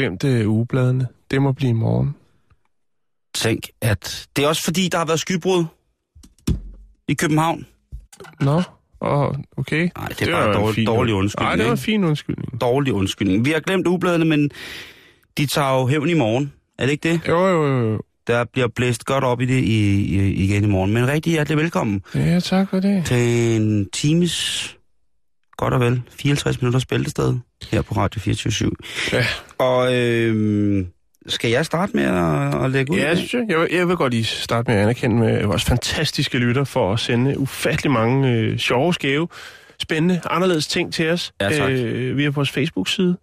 Mm-hmm. vi har glemt uh, ugebladene. Det må blive i morgen. Tænk, at det er også fordi, der har været skybrud i København. Nå, oh, okay. Nej, det er bare var en dårlig, fin- dårlig undskyldning. Nej, det var en fin undskyldning. Dårlig undskyldning. Vi har glemt ugebladene, men de tager jo hævn i morgen. Er det ikke det? Jo, jo, jo. Der bliver blæst godt op i det i, i, igen i morgen. Men rigtig hjertelig velkommen Ja, tak for det. til en times, godt og vel, 54 minutters bæltested her på Radio 24 Ja, Og øh, skal jeg starte med at, at lægge ud? ja synes jeg. Jeg vil, jeg vil godt lige starte med at anerkende med vores fantastiske lytter for at sende ufattelig mange øh, sjove, skæve, spændende, anderledes ting til os Ja, tak. øh, via vores Facebook-side.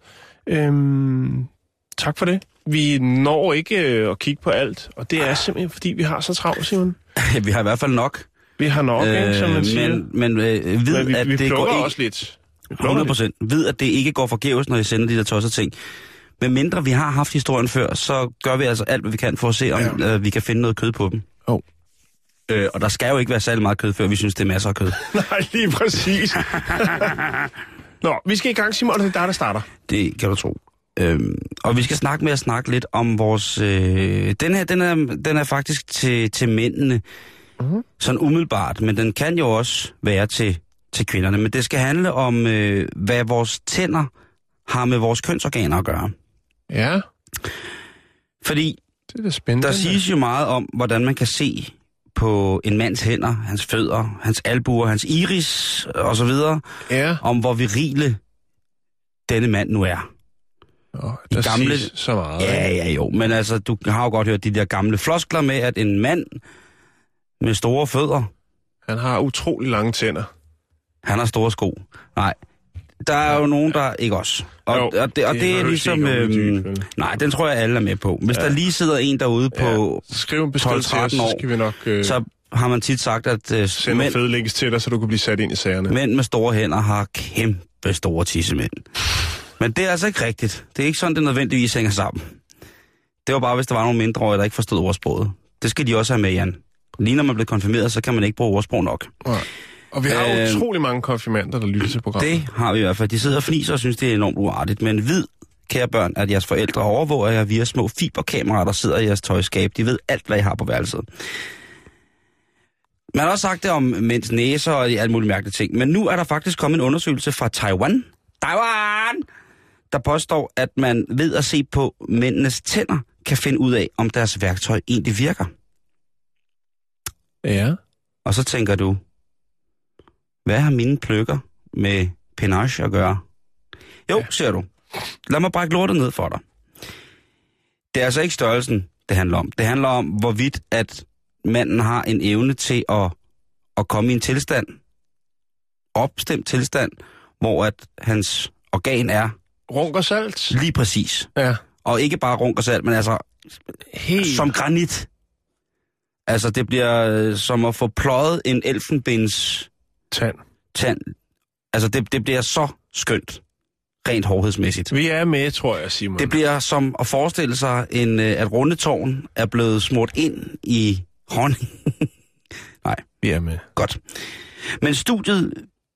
Øhm, tak for det. Vi når ikke øh, at kigge på alt, og det er simpelthen, fordi vi har så travlt, Simon. Vi har i hvert fald nok. Vi har nok, øh, som man siger. men men øh, vid, Men vi, at vi det går ikke... også lidt. Vi plukker 100 lidt. procent. Ved, at det ikke går forgæves, når I sender de der tossede ting. Men mindre vi har haft historien før, så gør vi altså alt, hvad vi kan for at se, om ja. øh, vi kan finde noget kød på dem. Jo. Øh, og der skal jo ikke være særlig meget kød, før vi synes, det er masser af kød. Nej, lige præcis. Nå, vi skal i gang, Simon, og det er dig, der starter. Det kan du tro. Øhm, og vi skal snakke med at snakke lidt om vores... Øh, den her, den er, den er faktisk til, til mændene, Mhm. sådan umiddelbart, men den kan jo også være til, til kvinderne. Men det skal handle om, øh, hvad vores tænder har med vores kønsorganer at gøre. Ja, Fordi det er da spændende. der siges jo meget om, hvordan man kan se på en mands hænder, hans fødder, hans albuer, hans iris osv., Ja, om hvor virile denne mand nu er. Nå, der gamle- siges så meget. Ja, ja, jo. Men altså, du har jo godt hørt de der gamle floskler med, at en mand med store fødder, Han har utrolig lange tænder. han har store sko. Nej, der er jo nogen, der ikke også. Og, Jo, og, det, og det det er ligesom... Øhm, nej, den tror jeg, alle er med på. Hvis Ja. der lige sidder en derude på... ja. Skriv en besked til os, 12-13 så år, skal vi nok øh, Så har man tit sagt, at øh, sende mænd, fede links til dig, så du kan blive sat ind i sagerne. mænd med store hænder har kæmpe store tissemænd. Men det er altså ikke rigtigt. Det er ikke sådan, det nødvendigvis hænger sammen. Det var bare, hvis der var nogle mindre, der ikke forstod ordsproget. Det skal de også have med, Jan. Lige når man bliver konfirmeret, så kan man ikke bruge ordsprog nok. Nej. Og vi har Øh, utrolig mange konfirmander, der lytter til programmet. Det har vi i hvert fald. De sidder og fniser og synes, det er enormt uartigt. Men vid, kære børn, at jeres forældre overvåger jer via små fiberkameraer, der sidder i jeres tøjskab. De ved alt, hvad I har på værelset. Man har også sagt det om mænds næser og alt muligt mærkelige ting. Men nu er der faktisk kommet en undersøgelse fra Taiwan. Taiwan! Der påstår, at man ved at se på mændenes tænder, kan finde ud af, om deres værktøj egentlig virker. Ja. Og så tænker du, hvad har mine pløkker med penage at gøre? Jo, ja. ser du. Lad mig brække lortet ned for dig. Det er altså ikke størrelsen, det handler om. Det handler om, hvorvidt at manden har en evne til at, at komme i en tilstand, opstemt tilstand, hvor at hans organ er Runk og salt. lige præcis. Ja. Og ikke bare runk og salt, men altså Helt. som granit. Altså, det bliver øh, som at få pløjet en elfenbens tand. tand. Altså, det, det bliver så skønt, rent hårdhedsmæssigt. Vi er med, tror jeg, Simon. Det bliver som at forestille sig, en, øh, at rundetårn er blevet smurt ind i honning. Nej, Vi er med. godt. Men studiet,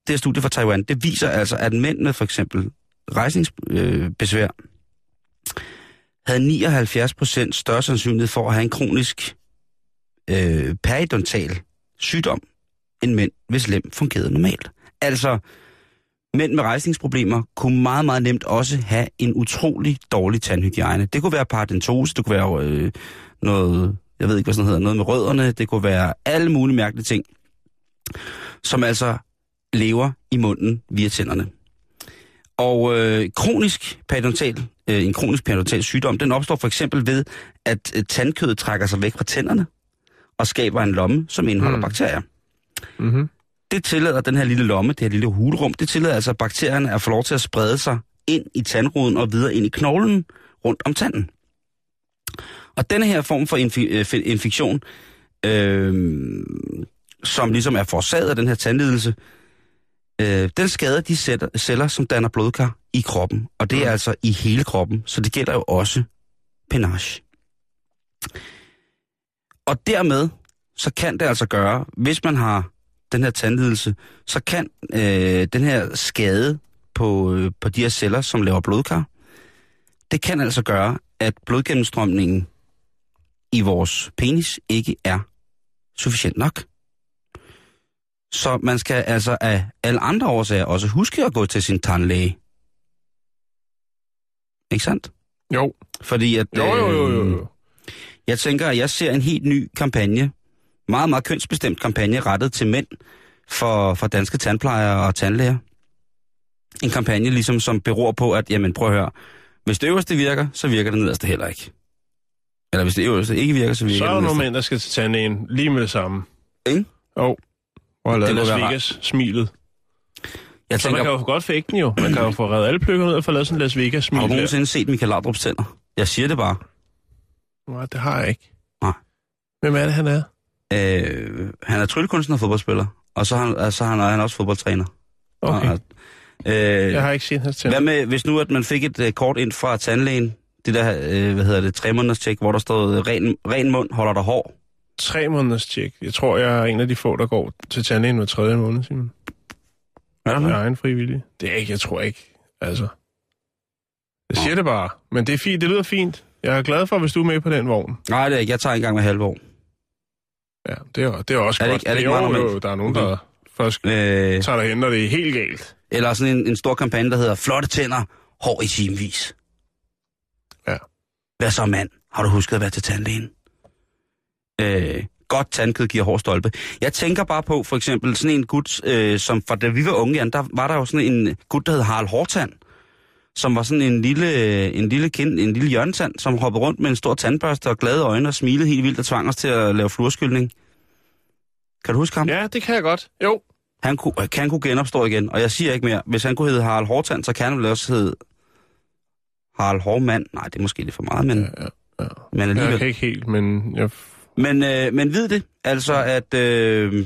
det er studie fra Taiwan, det viser altså, at mænd med for eksempel rejsningsbesvær havde 79 procent større sandsynlighed for at have en kronisk øh, periodontal sygdom end mænd, hvis lem fungerede normalt. Altså, mænd med rejsningsproblemer kunne meget, meget nemt også have en utrolig dårlig tandhygiejne. Det kunne være paradentose, det kunne være øh, noget, jeg ved ikke, hvad sådan hedder, noget med rødderne, det kunne være alle mulige mærkelige ting, som altså lever i munden via tænderne. Og øh, kronisk periodontal, øh, en kronisk periodontal sygdom, den opstår for eksempel ved, at øh, tandkødet trækker sig væk fra tænderne og skaber en lomme, som indeholder Mm. bakterier. Mm-hmm. Det tillader den her lille lomme, det her lille hulrum, det tillader altså at bakterierne at få lov til at sprede sig ind i tandruden og videre ind i knoglen rundt om tanden. Og denne her form for infi- øh, infektion, øh, som ligesom er forårsaget af den her tandlidelse, øh, den skader de celler, celler, som danner blodkar i kroppen. Og det er Mm. altså i hele kroppen, så det gælder jo også penage. Og dermed, så kan det altså gøre, hvis man har den her tandlidelse, så kan øh, den her skade på, øh, på de her celler, som laver blodkar, det kan altså gøre, at blodgennemstrømningen i vores penis ikke er sufficient nok. Så man skal altså af alle andre årsager også huske at gå til sin tandlæge. Ikke sandt? Jo. Fordi at... Jo, jo, jo, jo, øh, jo. Jeg tænker, at jeg ser en helt ny kampagne, meget, meget kønsbestemt kampagne, rettet til mænd for, for danske tandplejere og tandlæger. En kampagne, ligesom som beror på, at, jamen prøv at høre, hvis det øverste virker, så virker det nederste heller ikke. Eller hvis det øverste ikke virker, så virker Så er der det nogle mænd, der skal til tandlægen lige med det samme. Ikke? Jo. Og har Det Las Vegas smilet. Jeg Så man tænker, kan jo godt fake den jo. Man kan jo få reddet alle pløkkerne ud og få lavet sådan en Las Vegas har smil du der. nogensinde set Michael Laudrups tænder? Jeg siger det bare. Nej, det har jeg ikke. Nej. Hvem er det, han er? Øh, han er tryllekunstner og fodboldspiller, og så han, altså, han, er han også fodboldtræner. Okay. Og, øh, Jeg har ikke set hans Hvad tænder. med, hvis nu at man fik et uh, kort ind fra tandlægen, det der, øh, hvad hedder det, tre måneders tjek, hvor der stod, ren, ren mund, holder der hår. Tre måneders tjek. Jeg tror, jeg er en af de få, der går til tandlægen hver tredje måned, Simon. Er der Jeg det? er en frivillig. Det er ikke, jeg tror ikke. Altså. Jeg siger det bare. Men det er fint. Det lyder fint. Jeg er glad for, hvis du er med på den vogn. Nej, det er ikke. Jeg tager en gang med halve år. Ja, det er, det er også Er det godt. ikke- er det ikke jo, jo, der er nogen, Okay. der først Øh, tager dig hen, når det er helt galt. eller sådan en, en stor kampagne, der hedder Flotte tænder, hår i timevis. Ja. Hvad så, mand? Har du husket at være til tandlægen? Øh, godt tandkød giver hård stolpe. Jeg tænker bare på, for eksempel, sådan en gut, øh, som fra da vi var unge, Jan, der var der jo sådan en gut, der hed Harald Hårtand, som var sådan en lille, en lille, kind, en lille hjørnetand, som hoppede rundt med en stor tandbørste og glade øjne og smilede helt vildt og tvang os til at lave fluorskyldning. Kan du huske ham? Ja, det kan jeg godt. Jo. Han kunne, kan han kunne genopstå igen, og jeg siger ikke mere. Hvis han kunne hedde Harald Hårtand, så kan han vel også hedde Harald Hårmand. Nej, det er måske lidt for meget, men, Ja, ja, ja. men Jeg alligevel. kan ikke helt, men jeg... Men, øh, men vid det, altså at øh,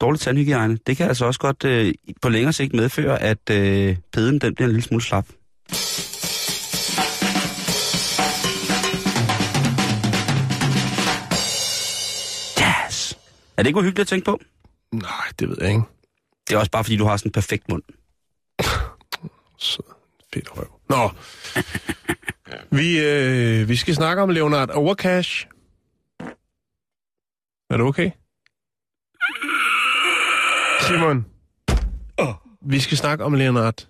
dårlig tandhygiejne, det kan altså også godt øh, på længere sigt medføre, at øh, peden den bliver en lille smule slap. Yes! Er det ikke uhyggeligt at tænke på? Nej, det ved jeg ikke. Det er også bare, fordi du har sådan en perfekt mund. Så fedt røv. Nå. vi, øh, vi skal snakke om Leonard Overcash. Er du okay? Simon. Vi skal snakke om Leonard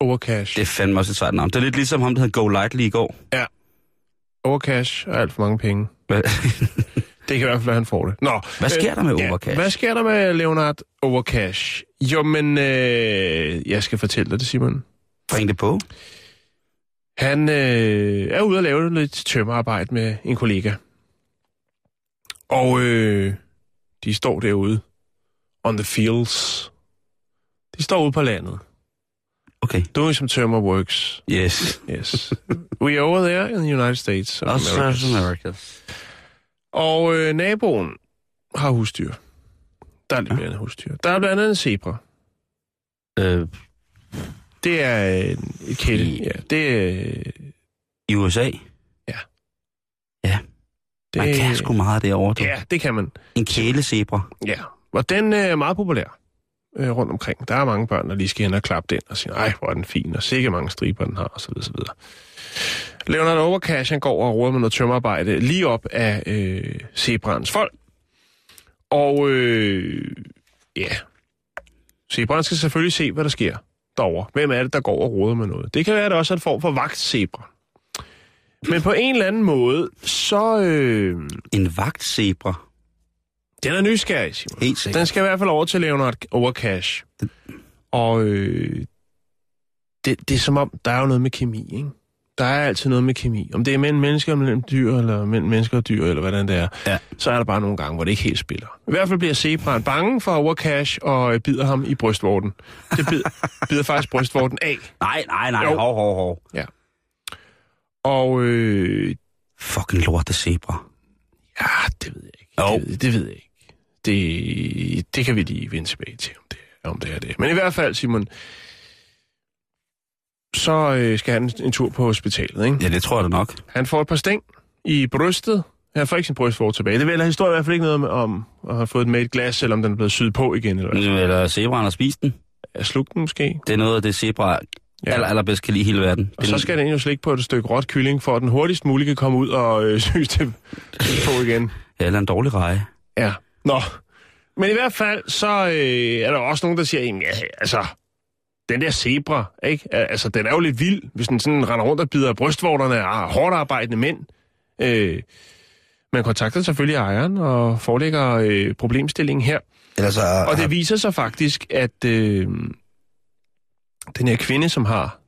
Overcash. Det er fandme også et sejt navn. Det er lidt ligesom ham, der hed Go Lightly i går. Overcash er alt for mange penge. Hvad, Det kan i hvert fald være, han får det. Nå, hvad sker der med ja, Overcash? hvad sker der med Leonard Overcash? Jo, men øh, jeg skal fortælle dig det, Simon. Bring det på. Han øh, er ude at lave lidt tømmerarbejde med en kollega. Og øh, de står derude on the fields. De står ude på landet. Okay. Doing some tømmer works. Yes. Yes. We are over there in the United States. of Også Americas. Americas. Og øh, naboen har husdyr. Der er lidt blandt andet husdyr. Der er blandt andet en zebra. Øh, Det er en. I- Ja, det er... I USA. Det, Man kan sgu meget derovre. Du. Ja, det kan man. En kælezebra. Ja, og den øh, er meget populær øh, rundt omkring. Der er mange børn, der lige skal hen og klappe den og sige, ej, hvor er den fin, og sikke mange striber den har, og så videre, så videre. Leonard Overcash, han går og råder med noget tømmerarbejde lige op af øh, zebraens folk. Og øh, ja, zebraen skal selvfølgelig se, hvad der sker derovre. Hvem er det, der går og råder med noget? Det kan være, at det også er en form for vagtzebra. Men på en eller anden måde, så... Øh, En vagtzebra den er nysgerrig, Simon. Helt sikkert. Den skal i hvert fald over til Leonard Overcash. Og øh, det, det er som om, der er jo noget med kemi, ikke? Der er altid noget med kemi. Om det er mellem mennesker, mellem dyr, eller mellem mennesker og dyr, eller hvordan det er, Ja. så er der bare nogle gange, hvor det ikke helt spiller. I hvert fald bliver zebraen bange for Overcash og øh, bider ham i brystvorten. Det bider, bider faktisk brystvorten af. Nej, nej, nej, Jo. hov, hov, hov. Og øh, Fucking lorte zebra. ja, det ved jeg ikke. Jo. Det, det ved jeg ikke. Det, det kan vi lige vende tilbage til, om det, om det er det. Men i hvert fald, Simon, så øh, skal han en tur på hospitalet, ikke? Ja, det tror jeg da nok. Han får et par sting i brystet. Han får ikke sin brystvort tilbage. Det vil historien i hvert fald ikke noget om, om at have fået den med et glas, eller om den er blevet syet på igen. Eller hvad. Eller zebraen har spist den. Jeg slugte den måske. Det er noget af det, zebra Ja. ja. aller, allerbedst kan lide i hele verden. Og så skal den jo slikke på et stykke råt kylling, for at den hurtigst muligt kan komme ud og øh, syes til på igen. Ja, eller en dårlig reje. Ja. Nå. Men i hvert fald, så øh, er der også nogen, der siger, jamen, ja, altså, den der zebra, ikke? Al- Altså, den er jo lidt vild, hvis den sådan render rundt og bider brystvorterne af hårdt arbejdende mænd. Øh, man kontakter selvfølgelig ejeren og forelægger øh, problemstillingen her. Ellers så, Og det viser sig faktisk, at øh, den her kvinde, som har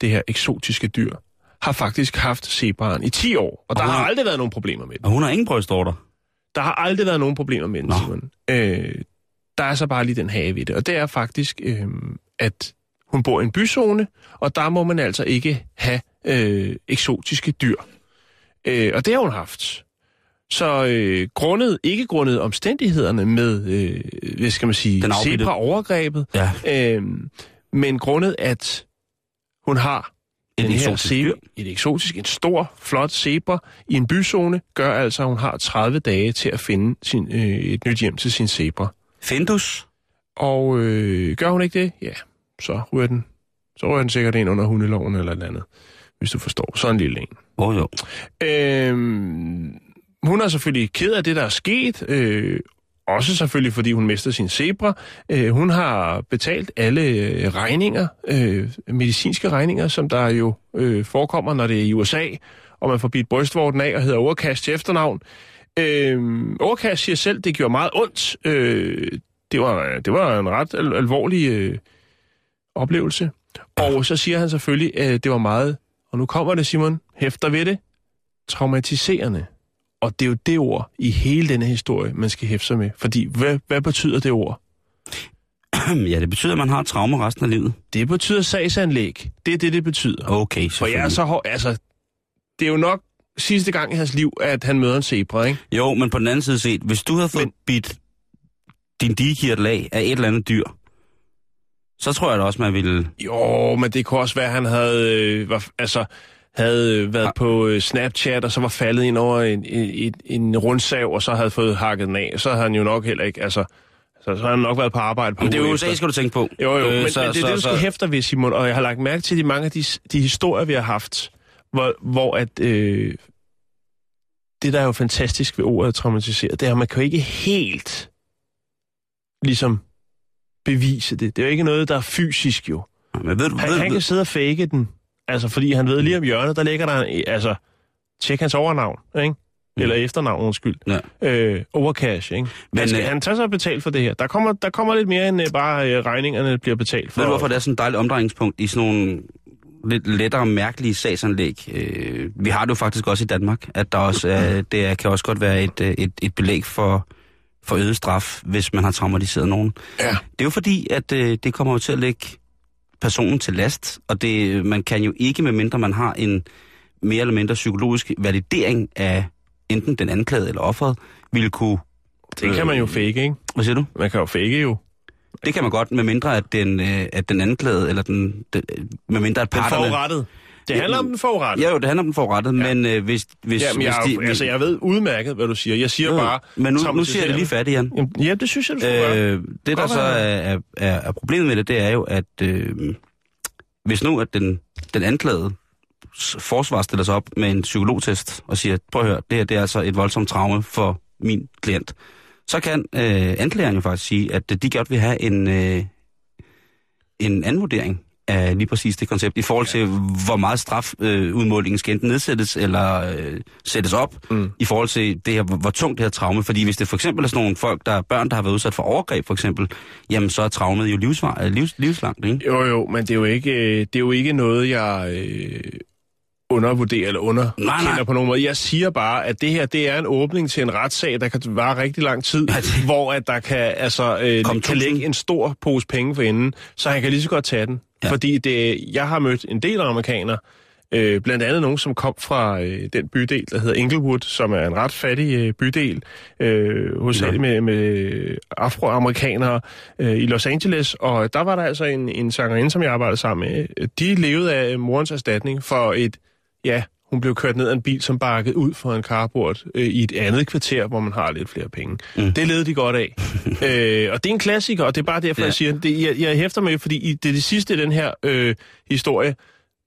det her eksotiske dyr, har faktisk haft zebraen i 10 år. Og der Og hun har aldrig været nogen problemer med den. og hun har ingen brystorter. Der har aldrig været nogen problemer med den. Simon. Øh, der er så bare lige den have ved det. Og det er faktisk, øh, at hun bor i en byzone, og der må man altså ikke have øh, eksotiske dyr. Øh, og det har hun haft. Så øh, grundet, ikke grundet omstændighederne med, øh, hvad skal man sige, zebra-overgrebet, Ja, øh, men grundet, at hun har et den her eksotisk zebra, dyr. et eksotisk, en stor, flot zebra i en byzone, gør altså, at hun har 30 dage til at finde sin, øh, et nyt hjem til sin zebra. Findus. Og øh, gør hun ikke det, ja, så ryger den, så ryger den sikkert ind under hundeloven eller et andet, hvis du forstår. Sådan en lille en. Åh oh, jo. Øhm, hun er selvfølgelig ked af det, der er sket. Øh, også selvfølgelig, fordi hun mister sin zebra. Øh, hun har betalt alle øh, regninger, øh, medicinske regninger, som der jo øh, forekommer, når det er i USA, og man får bidt brystvorten af og hedder Overkast til efternavn. Øh, Overkast siger selv, det gjorde meget ondt. Øh, det, var, det var en ret al- alvorlig øh, oplevelse. Og så siger han selvfølgelig, at det var meget, og nu kommer det, Simon, hæfter ved det, traumatiserende. Og det er jo det ord i hele denne historie, man skal hæfte sig med. Fordi hvad, hvad betyder det ord? ja, det betyder, at man har et traume resten af livet. Det betyder sagsanlæg. Det er det, det betyder. Okay, For jeg er så hård, altså, det er jo nok sidste gang i hans liv, at han møder en zebra, ikke? Jo, men på den anden side set, hvis du havde fået Men- bidt din digekirtel af af et eller andet dyr, så tror jeg da også, man ville... Jo, men det kunne også være, at han havde, øh, var, altså, havde øh, været Ah. på øh, Snapchat, og så var faldet ind over en, en, en rundsav, og så havde fået hakket den af. Så havde han jo nok heller ikke, altså, så, så havde han nok været på arbejde på Men det er jo USA, skal du tænke på. Jo, jo, Øh, men, så- men det er så- det, du skal så- hæfte ved, Simon, og jeg har lagt mærke til de mange af de, de historier, vi har haft, hvor, hvor at, øh, det, der er jo fantastisk ved ordet traumatiseret, det er, at man kan jo ikke helt ligesom bevise det. Det er jo ikke noget, der er fysisk jo. Men ved du, Han, ved, han kan sidde og fake den, altså fordi han ved lige om hjørnet, der ligger der, en, altså, tjek hans overnavn, ikke? Eller efternavn, undskyld. Ja. Øh, overcash, ikke? Men, skal, øh, han tager sig betalt for det her. Der kommer, der kommer lidt mere end øh, bare øh, regningerne bliver betalt for. ved du, hvorfor det er sådan et dejligt omdrejningspunkt i sådan nogle lidt lettere mærkelige sagsanlæg? Øh, vi har det jo faktisk også i Danmark, at der også er, det kan også godt være et, øh, et, et belæg for, for øget straf, hvis man har traumatiseret nogen. Ja. Det er jo fordi, at øh, det kommer jo til at lægge personen til last, og det, man kan jo ikke, medmindre man har en mere eller mindre psykologisk validering af enten den anklagede eller offeret, ville kunne... Det kan man jo fake, ikke? Hvad siger du? Man kan jo fake jo. Det kan man godt, medmindre at den, øh, at den anklagede, eller den, den medmindre at Den parterne... Det handler om den forurettet. Ja, jo, det handler om den forurettet, ja. men øh, hvis... hvis, Jamen, hvis jeg, de, altså, jeg ved udmærket, hvad du siger. Jeg siger jo, bare... men nu, nu siger jeg det lige færdigt, Jan. Jamen, Ja, det synes jeg, du skal. Øh, det, der så er, er, er, problemet med det, det er jo, at øh, hvis nu, at den, den anklagede forsvar stiller sig op med en psykologtest og siger, prøv at høre, det her det er altså et voldsomt traume for min klient, så kan øh, anklageren jo faktisk sige, at de godt vil have en, øh, en anden vurdering af lige præcis det koncept, i forhold til, hvor meget strafudmålingen øh, skal enten nedsættes eller øh, sættes op, mm. i forhold til det her, hvor, tungt det her traume. Fordi hvis det for eksempel er sådan nogle folk, der er børn, der har været udsat for overgreb, for eksempel, jamen så er traumet jo livsvar, øh, livs, livslangt, ikke? Jo, jo, men det er jo ikke, øh, det er jo ikke noget, jeg øh, undervurderer eller underkender på nogen måde. Jeg siger bare, at det her, det er en åbning til en retssag, der kan vare rigtig lang tid, Ja, det- hvor at der kan, altså, øh, kan ligge en stor pose penge for enden, så han kan lige så godt tage den. Ja. Ja. Fordi det, jeg har mødt en del amerikanere, øh, blandt andet nogen, som kom fra øh, den bydel, der hedder Inglewood, som er en ret fattig øh, bydel, øh, hovedsageligt med, med afroamerikanere øh, i Los Angeles, og der var der altså en, en sangerinde, som jeg arbejdede sammen med. De levede af morens erstatning for et, ja, hun blev kørt ned af en bil, som bakkede ud for en carport øh, i et andet kvarter, hvor man har lidt flere penge. Mm. Det levede de godt af. øh, og det er en klassiker, og det er bare derfor, Ja. jeg siger, det, jeg, jeg hæfter med, fordi i det, det sidste i den her øh, historie,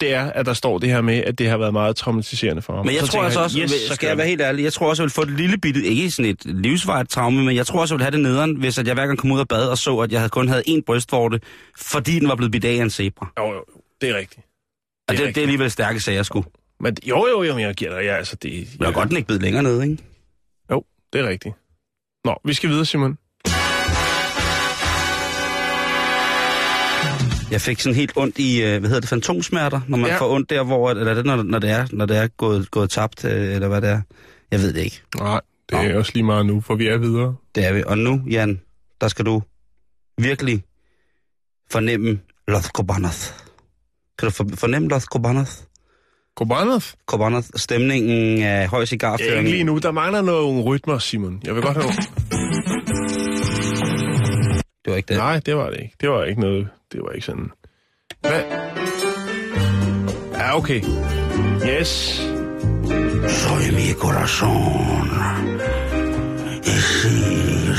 det er, at der står det her med, at det har været meget traumatiserende for ham. Men jeg Så tror altså også, yes, skal jeg være helt ærlig, jeg tror også, jeg vil få et lille bitte, ikke sådan et livsvarigt traume, men jeg tror også, jeg vil have det nederen, hvis at jeg hver gang kom ud af bad og så, at jeg havde kun havde én brystvorte, fordi den var blevet bidt af en zebra. Jo, jo, det er rigtigt. Og det, det er rigtigt. alligevel stærke sager, sgu. Men jo, jo, jo, jeg giver dig, ja, altså det... Jeg er godt den ikke blevet længere nede, ikke? Jo, det er rigtigt. Nå, vi skal videre, Simon. Jeg fik sådan helt ondt i, øh, hvad hedder det, fantomsmerter, når man ja. Ja. får ondt der, hvor, eller er det, når, når det er, når det er gået, gået tabt, øh, eller hvad det er. Jeg ved det ikke. Nej, det er også lige meget nu, for vi er videre. Det er vi. Og nu, Jan, der skal du virkelig fornemme Los Cobanos. Kan du for, fornemme Los Cobanos? Kobanov? Cobanos, stemningen af høj Ja, cigarføring. ikke lige nu. Der mangler nogle rytmer, Simon. Jeg vil godt have... Det var ikke det. Nej, det var det ikke. Det var ikke noget... Det var ikke sådan... Hvad? Ja, okay. Yes. Soy mi corazón. Y sí,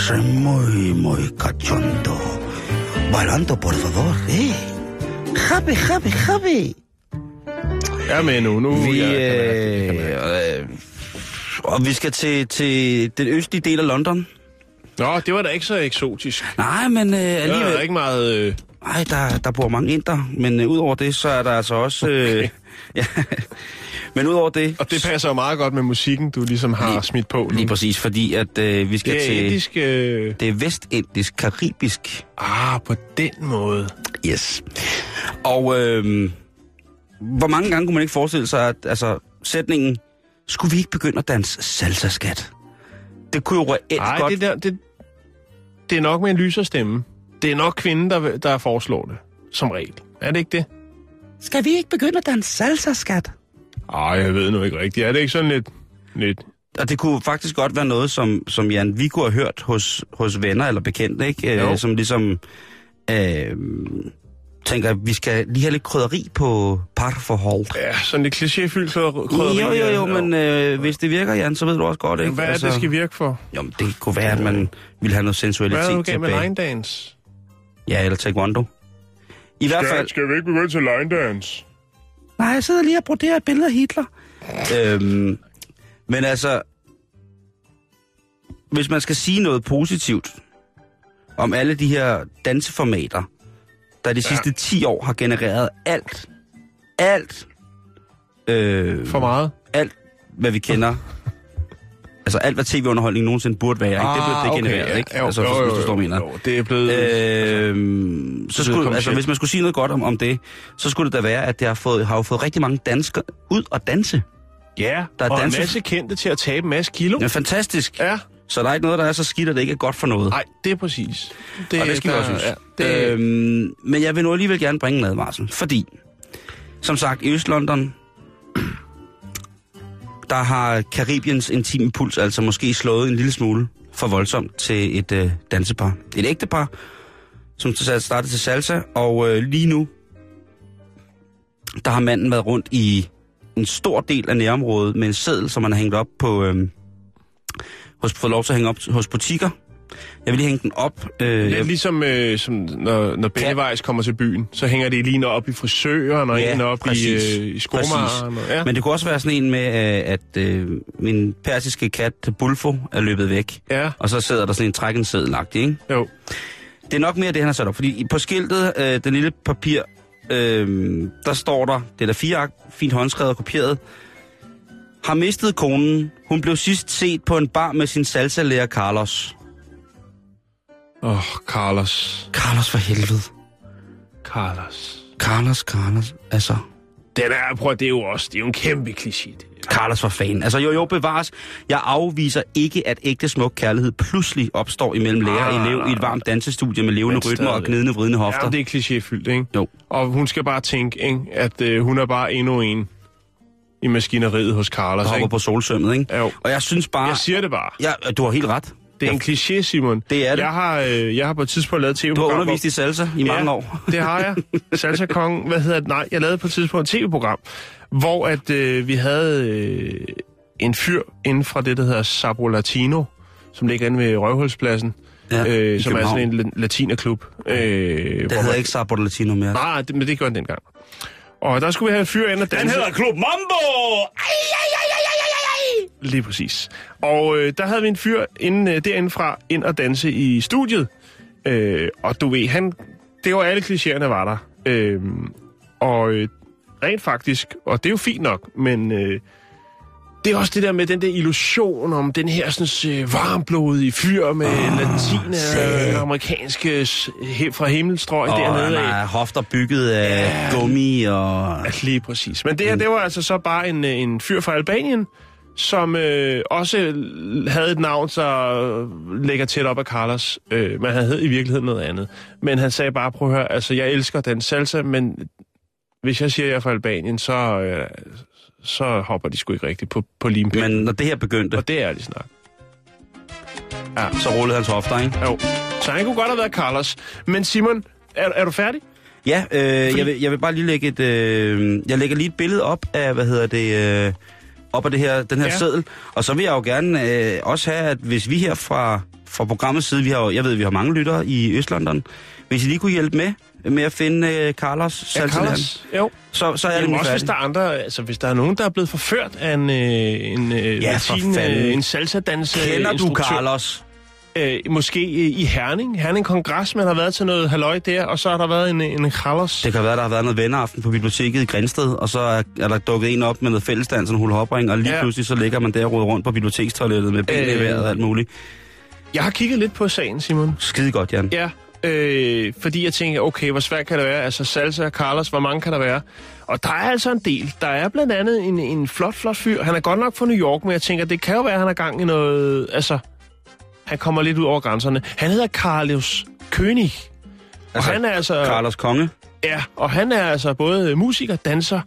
soy muy, muy cachondo. Bailando, por favor, eh. Javi, Javi, Javi. Jeg er med nu. Nu Vi, jeg, jeg øh, øh, og vi skal til, til den østlige del af London. Nå, det var da ikke så eksotisk. Nej, men øh, alligevel... da ikke meget... Øh... Nej, der, der bor mange inder, men øh, udover det, så er der altså også... Øh, Okay. ja, men udover det... Og det passer jo meget godt med musikken, du ligesom har Lige- smidt på nu. Lige præcis, fordi at øh, vi skal Det er til... indisk... Øh... Det er vestindisk, karibisk. Ah, på den måde. Yes. Og øh, hvor mange gange kunne man ikke forestille sig, at altså, sætningen, skulle vi ikke begynde at danse salsa-skat? Det kunne jo reelt Nej, godt... det, der, det, det er nok med en lyser stemme. Det er nok kvinden, der, der foreslår det, som regel. Er det ikke det? Skal vi ikke begynde at danse salsa-skat? Ej, jeg ved nu ikke rigtigt. Er det ikke sådan lidt... lidt... Og det kunne faktisk godt være noget, som, som Jan, vi kunne have hørt hos, hos venner eller bekendte, ikke? Jo. Øh, som ligesom øh, tænker, vi skal lige have lidt krydderi på parforhold. Ja, sådan lidt klichéfyldt krydderi. Jo, jo, jo, men øh, hvis det virker, Jan, så ved du også godt, ikke? Hvad er det, det skal virke for? Jo, men det kunne være, at man ville have noget sensualitet Hvad er du gav med tilbage. line dance? Ja, eller taekwondo. I hvert fald... skal vi ikke begynde til line dance? Nej, jeg sidder lige og broderer et billede af Hitler. øhm, men altså... Hvis man skal sige noget positivt om alle de her danseformater, der de sidste 10 år har genereret alt, alt, øh, For meget? alt, hvad vi kender. altså alt, hvad tv-underholdning nogensinde burde være, ikke? det blev det genereret, ikke? Jo, altså, jo, hvis jo, du hvad jeg jo, mener. jo, det er blevet... Øh, så det skulle, altså, hvis man skulle sige noget godt om, om det, så skulle det da være, at det har, fået, har jo fået rigtig mange danskere ud og danse. ja, der er og danse- en masse kendte til at tabe en masse kilo. Er fantastisk. Ja. Så der er ikke noget, der er så skidt, at det ikke er godt for noget. Nej, det er præcis. og det skal vi der- også synes. Ja, det, øh, Øhm, men jeg vil nu alligevel gerne bringe med, Marcel. Fordi, som sagt, i Øst-London, der har Karibiens intime puls altså måske slået en lille smule for voldsomt til et øh, dansepar. Et ægtepar, som startede til salsa, og øh, lige nu, der har manden været rundt i en stor del af nærområdet med en seddel, som man har hængt op på... Øh, hos, fået lov til at hænge op hos butikker. Jeg vil lige hænge den op. Øh, Lidt jeg, ligesom øh, som når, når Bennevejs kommer til byen, så hænger det lige op i frisøren, og Ja, en op præcis. i, øh, i skomaren. Og, ja. Men det kunne også være sådan en med, øh, at øh, min persiske kat Bulfo er løbet væk. ja, Og så sidder der sådan en trækken seddel ikke? jo. Det er nok mere det, han har sat op. Fordi på skiltet, øh, den lille papir øh, der står der, det er der fire ark, fint håndskrevet og kopieret, har mistet konen. Hun blev sidst set på en bar med sin salsa-lærer Carlos. Åh, oh, Carlos. Carlos for helvede. Carlos. Carlos, Carlos. Altså, Den er, prøv, det er jo også, det er jo en kæmpe kliché. Carlos for fan. Altså jo, jo, bevares. Jeg afviser ikke, at ægte smuk kærlighed pludselig opstår imellem lærer og Ah, elev i et varmt dansestudie med levende rytmer og gnidende, vridende hofter. Ja, det er klichéfyldt, ikke? Jo. Og hun skal bare tænke, ikke? at øh, hun er bare endnu en i maskineriet hos Carlos, der hopper ikke? på solsømmet, ikke? Jo. Og jeg synes bare... Jeg siger det bare. Ja, du har helt ret. Det er en kliché, Simon. Det er det. Jeg har, øh, jeg har på et tidspunkt lavet tv Du har undervist i salsa i mange ja, år. det har jeg. Salsa Kong, hvad hedder det? Nej, jeg lavede på et tidspunkt et tv-program, hvor at øh, vi havde øh, en fyr inden fra det, der hedder Sabo Latino, som ligger inde ved Røvhulspladsen, Ja, øh, som er sådan en la- latinerklub. Øh, Det hvor hedder man- ikke Sabot Latino mere. Nej, det, men det gjorde den dengang. Og der skulle vi have en fyr ind og danse. Klub Mambo! Lige præcis. Og øh, der havde vi en fyr inden, øh, derinde fra ind og danse i studiet. Øh, og du ved, han, det var alle klichéerne var der. Øh, og øh, rent faktisk, og det er jo fint nok, men øh, det er også det der med den der illusion om den her sådan, øh, varmblodige fyr med oh, latine øh, amerikanske s- he, fra himmelstrøg Og dernede af. har hofter bygget af gummi og... Ja, lige præcis. Men det her, det var altså så bare en, øh, en fyr fra Albanien, som øh, også havde et navn, så øh, ligger tæt op af Carlos. Øh, men han hed i virkeligheden noget andet. Men han sagde bare, prøv at høre, altså jeg elsker den salsa, men hvis jeg siger, at jeg er fra Albanien, så, øh, så hopper de sgu ikke rigtigt på, på limpinden. Men når det her begyndte, Og det er ærlig snak. så rullede hans hofter, ikke? Jo. Så han kunne godt have været Carlos. Men Simon, er, er du færdig? Ja, øh, Fordi- jeg, vil, jeg vil bare lige lægge et... Øh, jeg lægger lige et billede op af, hvad hedder det... Øh, op af det her, den her Ja. ja. seddel. Og så vil jeg jo gerne øh, også have, at hvis vi her fra, fra programmets side, vi har, jeg ved, vi har mange lyttere i Østlondon, hvis I lige kunne hjælpe med med at finde øh, Carlos Ja, Carlos. Jo. så, så er det Jamen min også hvis færdig. der er andre, altså hvis der er nogen, der er blevet forført af en, øh, en, øh, Ja, latin, øh, en salsa-dans Kender du Carlos? Øh, måske øh, i Herning. Herning Kongres, man har været til noget halløj der, og så har der været en, en Carlos. Det kan være, der har været noget venneaften på biblioteket i Grænsted, og så er, er der dukket en op med noget fællesdans og en hulhopring, og lige Ja. pludselig så ligger man der og rundt på bibliotekstoilettet med benene øh... i Øh. vejret og alt muligt. Jeg har kigget lidt på sagen, Simon. Skide godt, Jan. Ja, øh, fordi jeg tænker, okay, hvor svært kan det være? Altså salsa og Carlos, hvor mange kan der være? Og der er altså en del. Der er blandt andet en, en flot, flot fyr. Han er godt nok fra New York, men jeg tænker, det kan jo være, at han har gang i noget... Altså, han kommer lidt ud over grænserne. Han hedder Carlos König. Og Altså, han er altså... Carlos Konge. Ja, og han er altså både musiker, danser,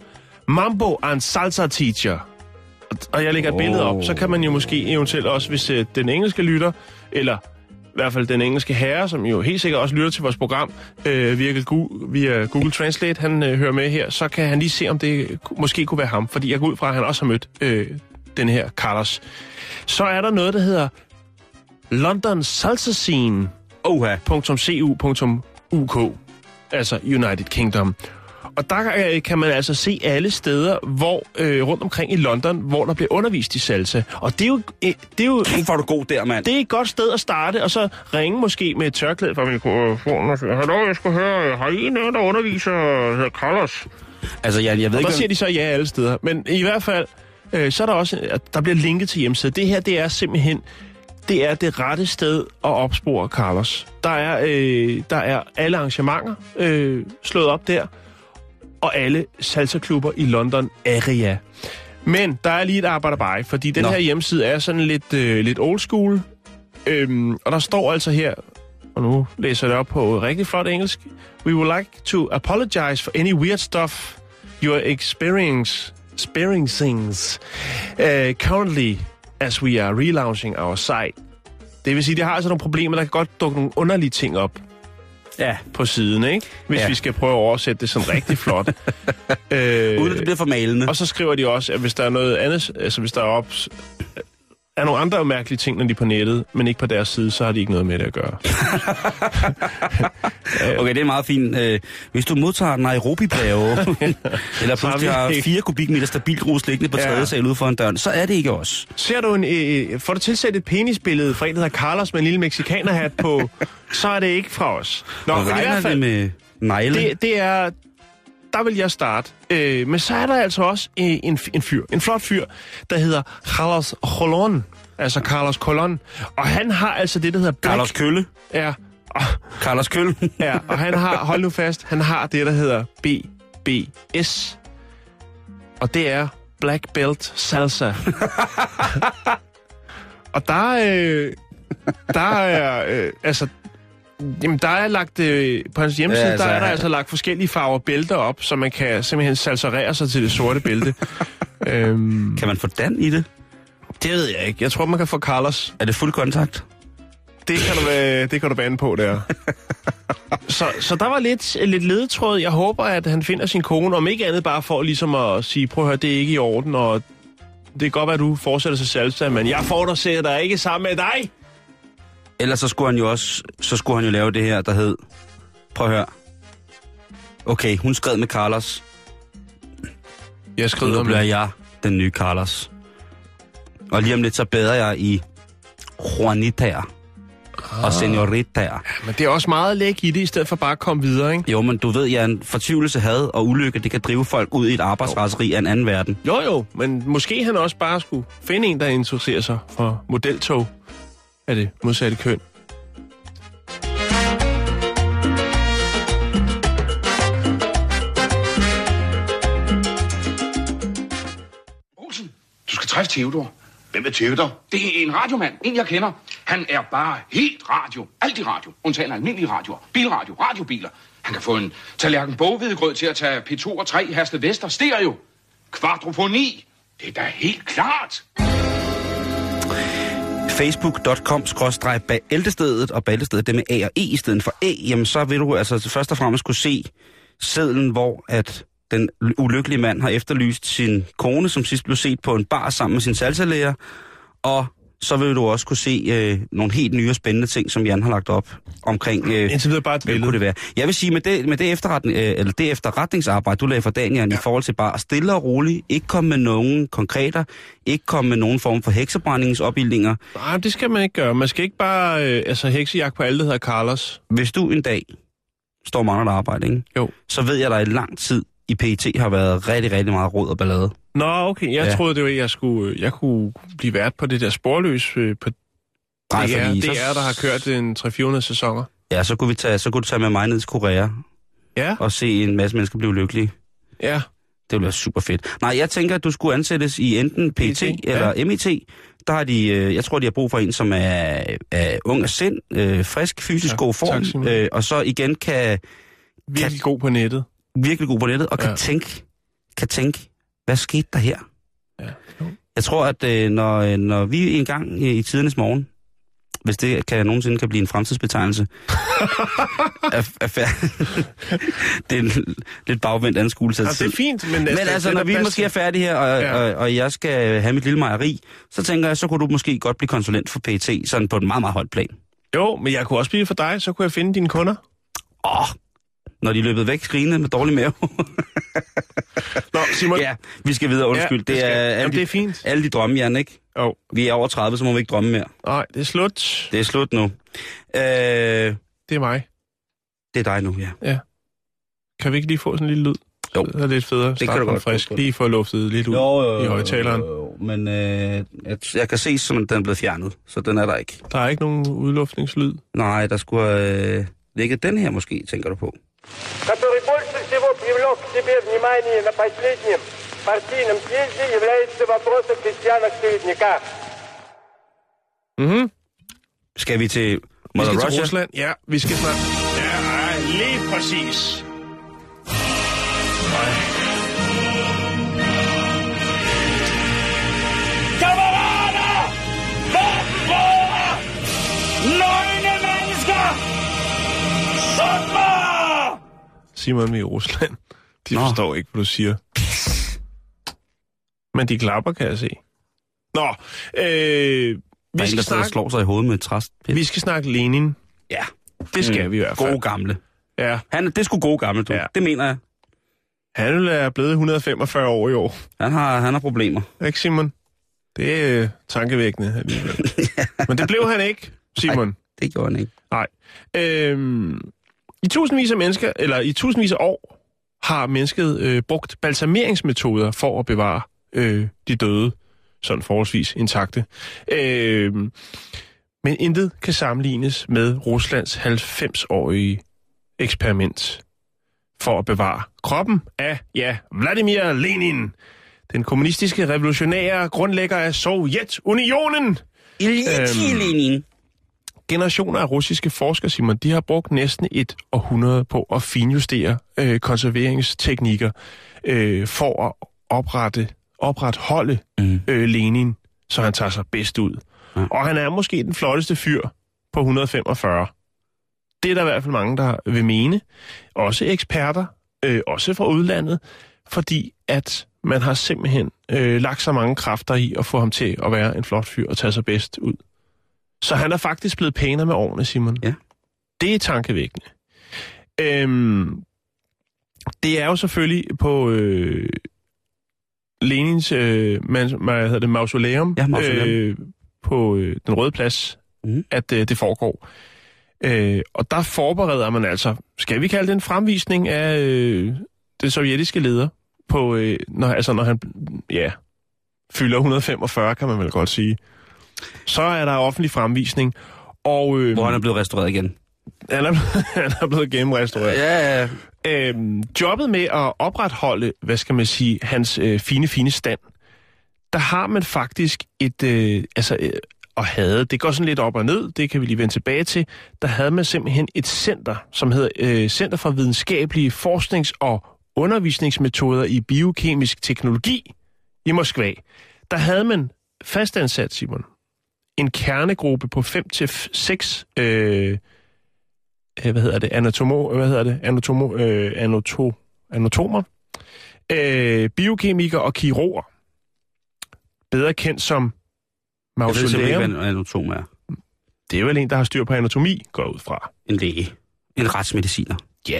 mambo og en salsa teacher. Og- Og jeg lægger et Oh. billede op, så kan man jo måske eventuelt også, hvis øh, den engelske lytter, eller hvert fald den engelske herre, som jo helt sikkert også lytter til vores program øh, via, Google, via Google Translate, han øh, hører med her, så kan han lige se, om det måske kunne være ham, fordi jeg går ud fra, at han også har mødt øh, den her Carlos. Så er der noget, der hedder London Salsa Scene Oha. .cu.uk, altså United Kingdom. Og der øh, kan man altså se alle steder, hvor øh, rundt omkring i London, hvor der bliver undervist i salsa. Og det er jo, øh, det er jo Kæft, hvor du god der, mand. det er et godt sted at starte, og så ringe måske med et tørklæde fra mikrofonen og sige, Hallo, jeg skal høre, har I en, der underviser, der hedder Carlos? Altså, Jan, jeg ved Og ikke... der siger de så ja alle steder. Men i hvert fald, øh, så er der også, der bliver linket til hjemmesiden. Det her, det er simpelthen, det er det rette sted at opspore Carlos. Der er, øh, der er alle arrangementer øh, slået op der, og alle salsa-klubber i London area. Men der er lige et arbejde fordi den Nå. her hjemmeside er sådan lidt, øh, lidt old school. Øhm, og der står altså her, og nu læser jeg det op på rigtig flot engelsk. We would like to apologize for any weird stuff you are experience, experiencing uh, currently as we are relaunching our site. Det vil sige, det har altså nogle problemer. Der kan godt dukke nogle underlige ting op Ja, på siden, ikke? Hvis Ja. vi skal prøve at oversætte det sådan rigtig flot. øh, uden at det bliver for malende. og så skriver de også, at hvis der er noget andet, altså hvis der er op, er nogle andre mærkelige ting, når de er på nettet, men ikke på deres side, så har de ikke noget med det at gøre. Okay, det er meget fint. Øh, Hvis du modtager Nairobi-breve, eller har pludselig har 4 kubikmeter stabilt grus liggende på Ja. tredje sal ude foran døren, så er det ikke os. Ser du en, øh, får du tilsat et penisbillede fra en, der hedder Carlos med en lille mexikanerhat på, så er det ikke fra os. Nå, Og men i hvert fald, med negle? det, det er der vil jeg starte. Øh, men så er der altså også øh, en, en fyr, en flot fyr, der hedder Carlos Colon. Altså Carlos Colon. Og han har altså det, der hedder Black... Carlos Kølle. Ja, og, Carlos Kølle. ja, og han har, hold nu fast, han har det, der hedder BBS. Og det er Black Belt Salsa. og der, øh, der er, øh, altså, Jamen, der er lagt, øh, på hans hjemmeside, Ja, altså, der er der altså lagt forskellige farver bælter op, så man kan simpelthen salserere sig til det sorte bælte. øhm, Kan man få Dan i det? det ved jeg ikke. Jeg tror, man kan få Carlos. Er det fuld kontakt? Det kan du, øh, det kan du bande på, der. så, så der var lidt, lidt ledetråd. Jeg håber, at han finder sin kone, om ikke andet bare for ligesom at sige, prøv at høre, det er ikke i orden, og det kan godt være, at du fortsætter sig salsa, men jeg får dig sætte dig ikke sammen med dig. Ellers så skulle han jo også, så skulle han jo lave det her, der hed, prøv at høre. Okay, hun skred med Carlos. Jeg skrider Nu bliver med. jeg den nye Carlos. Og lige om lidt, så bedre jeg i Juanitaer og Senoritaer. Men det er også meget læg i det, i stedet for bare at komme videre, ikke? Jo, men du ved, Jan, fortvivlelse, had og ulykke, det kan drive folk ud i et arbejdsraseri af en anden verden. Jo, jo, men måske han også bare skulle finde en, der interesserer sig for modeltog af det modsatte køn. Olsen, du skal træffe Theodor. Hvem er Theodor? Det er en radiomand, en jeg kender. Han er bare helt radio. Alt i radio. Undtagen almindelige radioer. Bilradio, radiobiler. Han kan få en tallerken bogvedgrød til at tage P2 og 3 i Hersted Vester stereo. Kvadrofoni. Det er da helt klart facebook.com bæltestedet og bæltestedet det med A og E i stedet for A, jamen så vil du altså først og fremmest kunne se sedlen, hvor at den ulykkelige mand har efterlyst sin kone, som sidst blev set på en bar sammen med sin salsalærer, og så vil du også kunne se øh, nogle helt nye og spændende ting, som Jan har lagt op omkring... Øh, Indtil videre bare et billede. kunne det være? Jeg vil sige, med det, med det, efterretning, øh, eller det efterretningsarbejde, du lagde for Jan, ja. i forhold til bare stille og roligt, ikke komme med nogen konkreter, ikke komme med nogen form for heksebrændingsopbildninger. Nej, det skal man ikke gøre. Man skal ikke bare øh, altså, heksejagt på alle, der hedder Carlos. Hvis du en dag står og mangler arbejde, ikke? Jo. så ved jeg, at der i lang tid i PET har været rigtig, rigtig meget råd og ballade. Nå, okay. Jeg Ja. ja. troede, det var, jeg skulle, jeg kunne blive vært på det der sporløs øh, på Nej, DR, fordi så- DR, der har kørt en 300-400 sæsoner. Ja, så kunne, vi tage, så kunne du tage med mig ned til Korea Ja, og se en masse mennesker blive lykkelige. ja. Det ville være super fedt. Nej, jeg tænker, at du skulle ansættes i enten PT PT, eller MIT. Der har de, øh, jeg tror, de har brug for en, som er, er ung af sind, øh, frisk, fysisk Ja, god tak, form, Simon. øh, og så igen kan Virkelig god på nettet. virkelig god på nettet, og kan Ja. tænke, kan tænke, hvad skete der her? Ja. Jo. Jeg tror, at øh, når, øh, når vi en gang i, i tidernes morgen, hvis det kan nogensinde kan blive en fremtidsbetegnelse, er, er færdig. det er en lidt bagvendt anskuelse. Altså, det er fint, men... Men altså, når vi måske er færdige her, og, Ja. og, og jeg skal have mit lille mejeri, så tænker jeg, så kunne du måske godt blive konsulent for PT, sådan på et meget, meget højt plan. Jo, men jeg kunne også blive for dig, så kunne jeg finde dine kunder. Åh, når de løbet væk skrigende med dårlig mave. Nå, Simon. ja, vi skal videre, undskyld. Ja, det det, skal- er, Jamen, alle, det er de, fint. alle de drømme, Jan, ikke? Jo, Vi er over 30, så må vi ikke drømme mere. nej, det er slut. Det er slut nu. Øh, Det er mig. det er dig nu, ja. Kan vi ikke lige få sådan en lille lyd? Jo. Det er lidt federe. kan Start du godt. Frisk. Lige få luftet lidt ud i højtaleren. jo, men øh, jeg, jeg kan se, som den er blevet fjernet, så den er der ikke. Der er ikke nogen udluftningslyd. Nej, der skulle øh, ligge den her måske, tænker du på. Который больше всего привлек к себе внимание на последнем партийном съезде, является вопрос о крестьянах-середняках. Mhm. Skal vi til Mother Russia? Rusland. Ja, vi skal snart. Ja, lige præcis. Simon, i Rusland. De Nå. forstår ikke, hvad du siger. Men de klapper, kan jeg se. Nå, øh, vi, en, der skal og snakke, slår sig i hovedet med et træst. vi skal snakke Lenin. Ja. Det skal vi i hvert fald. Gode gamle. Ja, Han, det er sgu gode gamle, du. Ja. Ja. Det mener jeg. han er blevet 145 år i år. Han har, han har problemer. Ikke, Simon? Det er øh, tankevækkende alligevel. Men det blev han ikke, Simon. Det gjorde han ikke. Nej. Øhm, I tusindvis af mennesker, eller i tusindvis af år, har mennesket øh, brugt balsameringsmetoder for at bevare øh, de døde, sådan forholdsvis intakte. Øh, men intet kan sammenlignes med Ruslands 90-årige eksperiment for at bevare kroppen af, ja, Vladimir Lenin, den kommunistiske revolutionære grundlægger af Sovjetunionen. Ilyich Øhm. Lenin. Generationer af russiske forskere, Simon, de har brugt næsten et århundrede på at finjustere øh, konserveringsteknikker øh, for at oprette, opretholde Mm. øh, Lenin, så han tager sig bedst ud. Ja. Og han er måske den flotteste fyr på 145. Det er der i hvert fald mange, der vil mene. Også eksperter, øh, også fra udlandet, fordi at man har simpelthen øh, lagt så mange kræfter i at få ham til at være en flot fyr og tage sig bedst ud. Så han er faktisk blevet pænere med årene, Simon. Ja. Det er tankevækkende. Øhm, det er jo selvfølgelig på øh, Lenins øh, man, hvad hedder det, mausoleum, Ja, mausoleum. Øh, på øh, den røde plads, Mhm. at øh, det foregår. Øh, og der forbereder man altså, skal vi kalde det en fremvisning af øh, den sovjetiske leder, på, øh, når, altså når han ja, fylder 145, kan man vel godt sige. Så er der offentlig fremvisning, og øh, Hvor han er blevet restaureret igen. han, er, han er blevet gennemrestaureret. Ja, ja. Øhm, jobbet med at opretholde, hvad skal man sige, hans øh, fine, fine stand, der har man faktisk et, øh, altså, øh, og havde, det går sådan lidt op og ned, det kan vi lige vende tilbage til, der havde man simpelthen et center, som hedder øh, Center for Videnskabelige Forsknings- og Undervisningsmetoder i Biokemisk Teknologi i Moskva. Der havde man fastansat, Simon, en kernegruppe på 5 til 6 øh, øh, hvad hedder det, anatomo, hvad hedder det, anatomo, øh, anato, anatomer, øh, biokemikere og kirurger. Bedre kendt som Jeg ved ikke, mausoleum. hvad en anatom er. Det er vel en, der har styr på anatomi, går ud fra. En læge. En retsmediciner. Ja,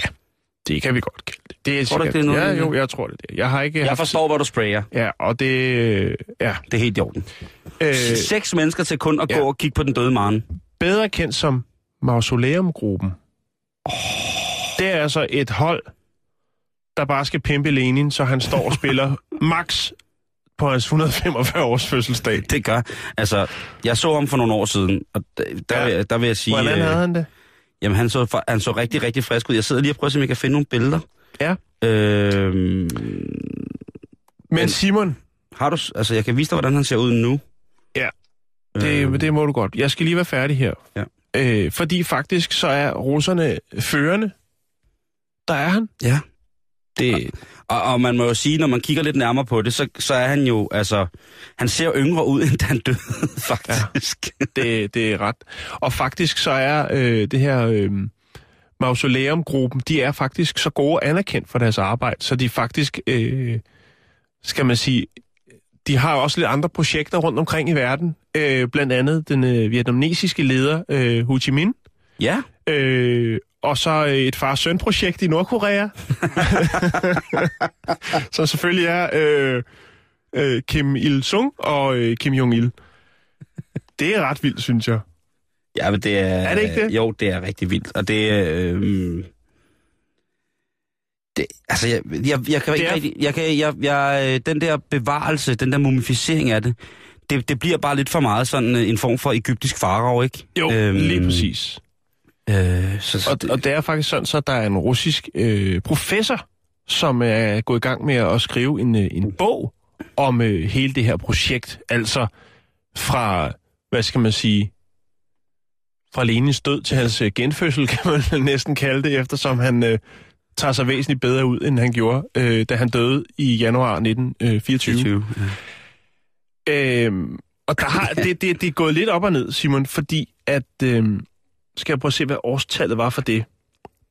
det kan vi godt kalde det. det er Tror du ikke, det er noget, Ja, jo, jeg tror det. det. Jeg har ikke Jeg haft- forstår, hvor du sprayer. Ja, og det... øh, Ja. Det er helt i orden. Øh, Seks mennesker til kun at ja. gå og kigge på den døde maren. bedre kendt som Mausoleumgruppen. Det er altså et hold, der bare skal pimpe Lenin, så han står og spiller max på hans 145 års fødselsdag. Det gør. Altså, jeg så ham for nogle år siden, og der, der, Ja. vil, jeg- der vil jeg sige... Hvordan øh, havde han det? Jamen, han så, han så rigtig, rigtig frisk ud. Jeg sidder lige og prøver, om jeg kan finde nogle billeder. Ja. Øhm, Men Simon, har du... Altså, jeg kan vise dig, hvordan han ser ud nu. Ja. Øhm, det, det må du godt. Jeg skal lige være færdig her. Ja. Øh, fordi faktisk så er russerne førende. Der er han. Ja. Det, Og, og man må jo sige, når man kigger lidt nærmere på det, så, så er han jo, altså... Han ser yngre ud, end han døde, faktisk. Ja. det, det er ret. Og faktisk så er øh, det her øh, mausoleumgruppen, de er faktisk så gode anerkendt for deres arbejde, så de faktisk, øh, skal man sige, de har også lidt andre projekter rundt omkring i verden. Øh, blandt andet den øh, vietnamesiske leder øh, Ho Chi Minh, ja. Øh, og så øh, et far-søn-projekt i Nordkorea. som selvfølgelig er øh, øh, Kim Il-sung og øh, Kim Jong-il. Det er ret vildt, synes jeg. Ja, men det er... Er det ikke det? Jo, det er rigtig vildt. Og det er... Øh, det, altså, jeg, jeg, jeg kan Det ikke er- rigtig... Jeg kan, jeg, jeg, øh, den der bevarelse, den der mumificering af det, det, det bliver bare lidt for meget sådan øh, en form for egyptisk farao, ikke? Jo, øhm, lige præcis. Øh, så, så Og, og det er faktisk sådan, så der er en russisk øh, professor, som er gået i gang med at skrive en, øh, en bog om øh, hele det her projekt. Altså fra, hvad skal man sige, fra Lenins død til hans genfødsel, kan man næsten kalde det, eftersom han øh, tager sig væsentligt bedre ud, end han gjorde, øh, da han døde i januar 1924. 20. Ja. Øhm, og der har, det, det, det er gået lidt op og ned, Simon, fordi at... Øhm, skal jeg prøve at se, hvad årstallet var for det.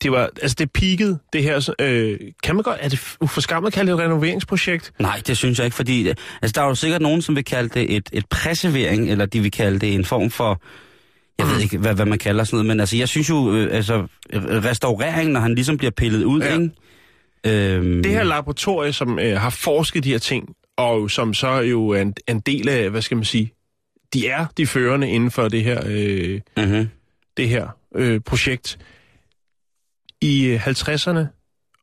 Det var, altså det peakede, det her, øh, kan man godt, er det uforskammet at kalde det et renoveringsprojekt? Nej, det synes jeg ikke, fordi øh, altså, der er jo sikkert nogen, som vil kalde det et, et præservering, eller de vil kalde det en form for, jeg ved ikke, hvad, hvad man kalder sådan noget, men altså, jeg synes jo, øh, altså, restaurering, når han ligesom bliver pillet ud, Ja. ikke? Øhm, Det her laboratorie, som øh, har forsket de her ting, og som så jo er en, en del af, hvad skal man sige, de er de førende inden for det her, øh, Mm-hmm. det her øh, projekt. I øh, 50'erne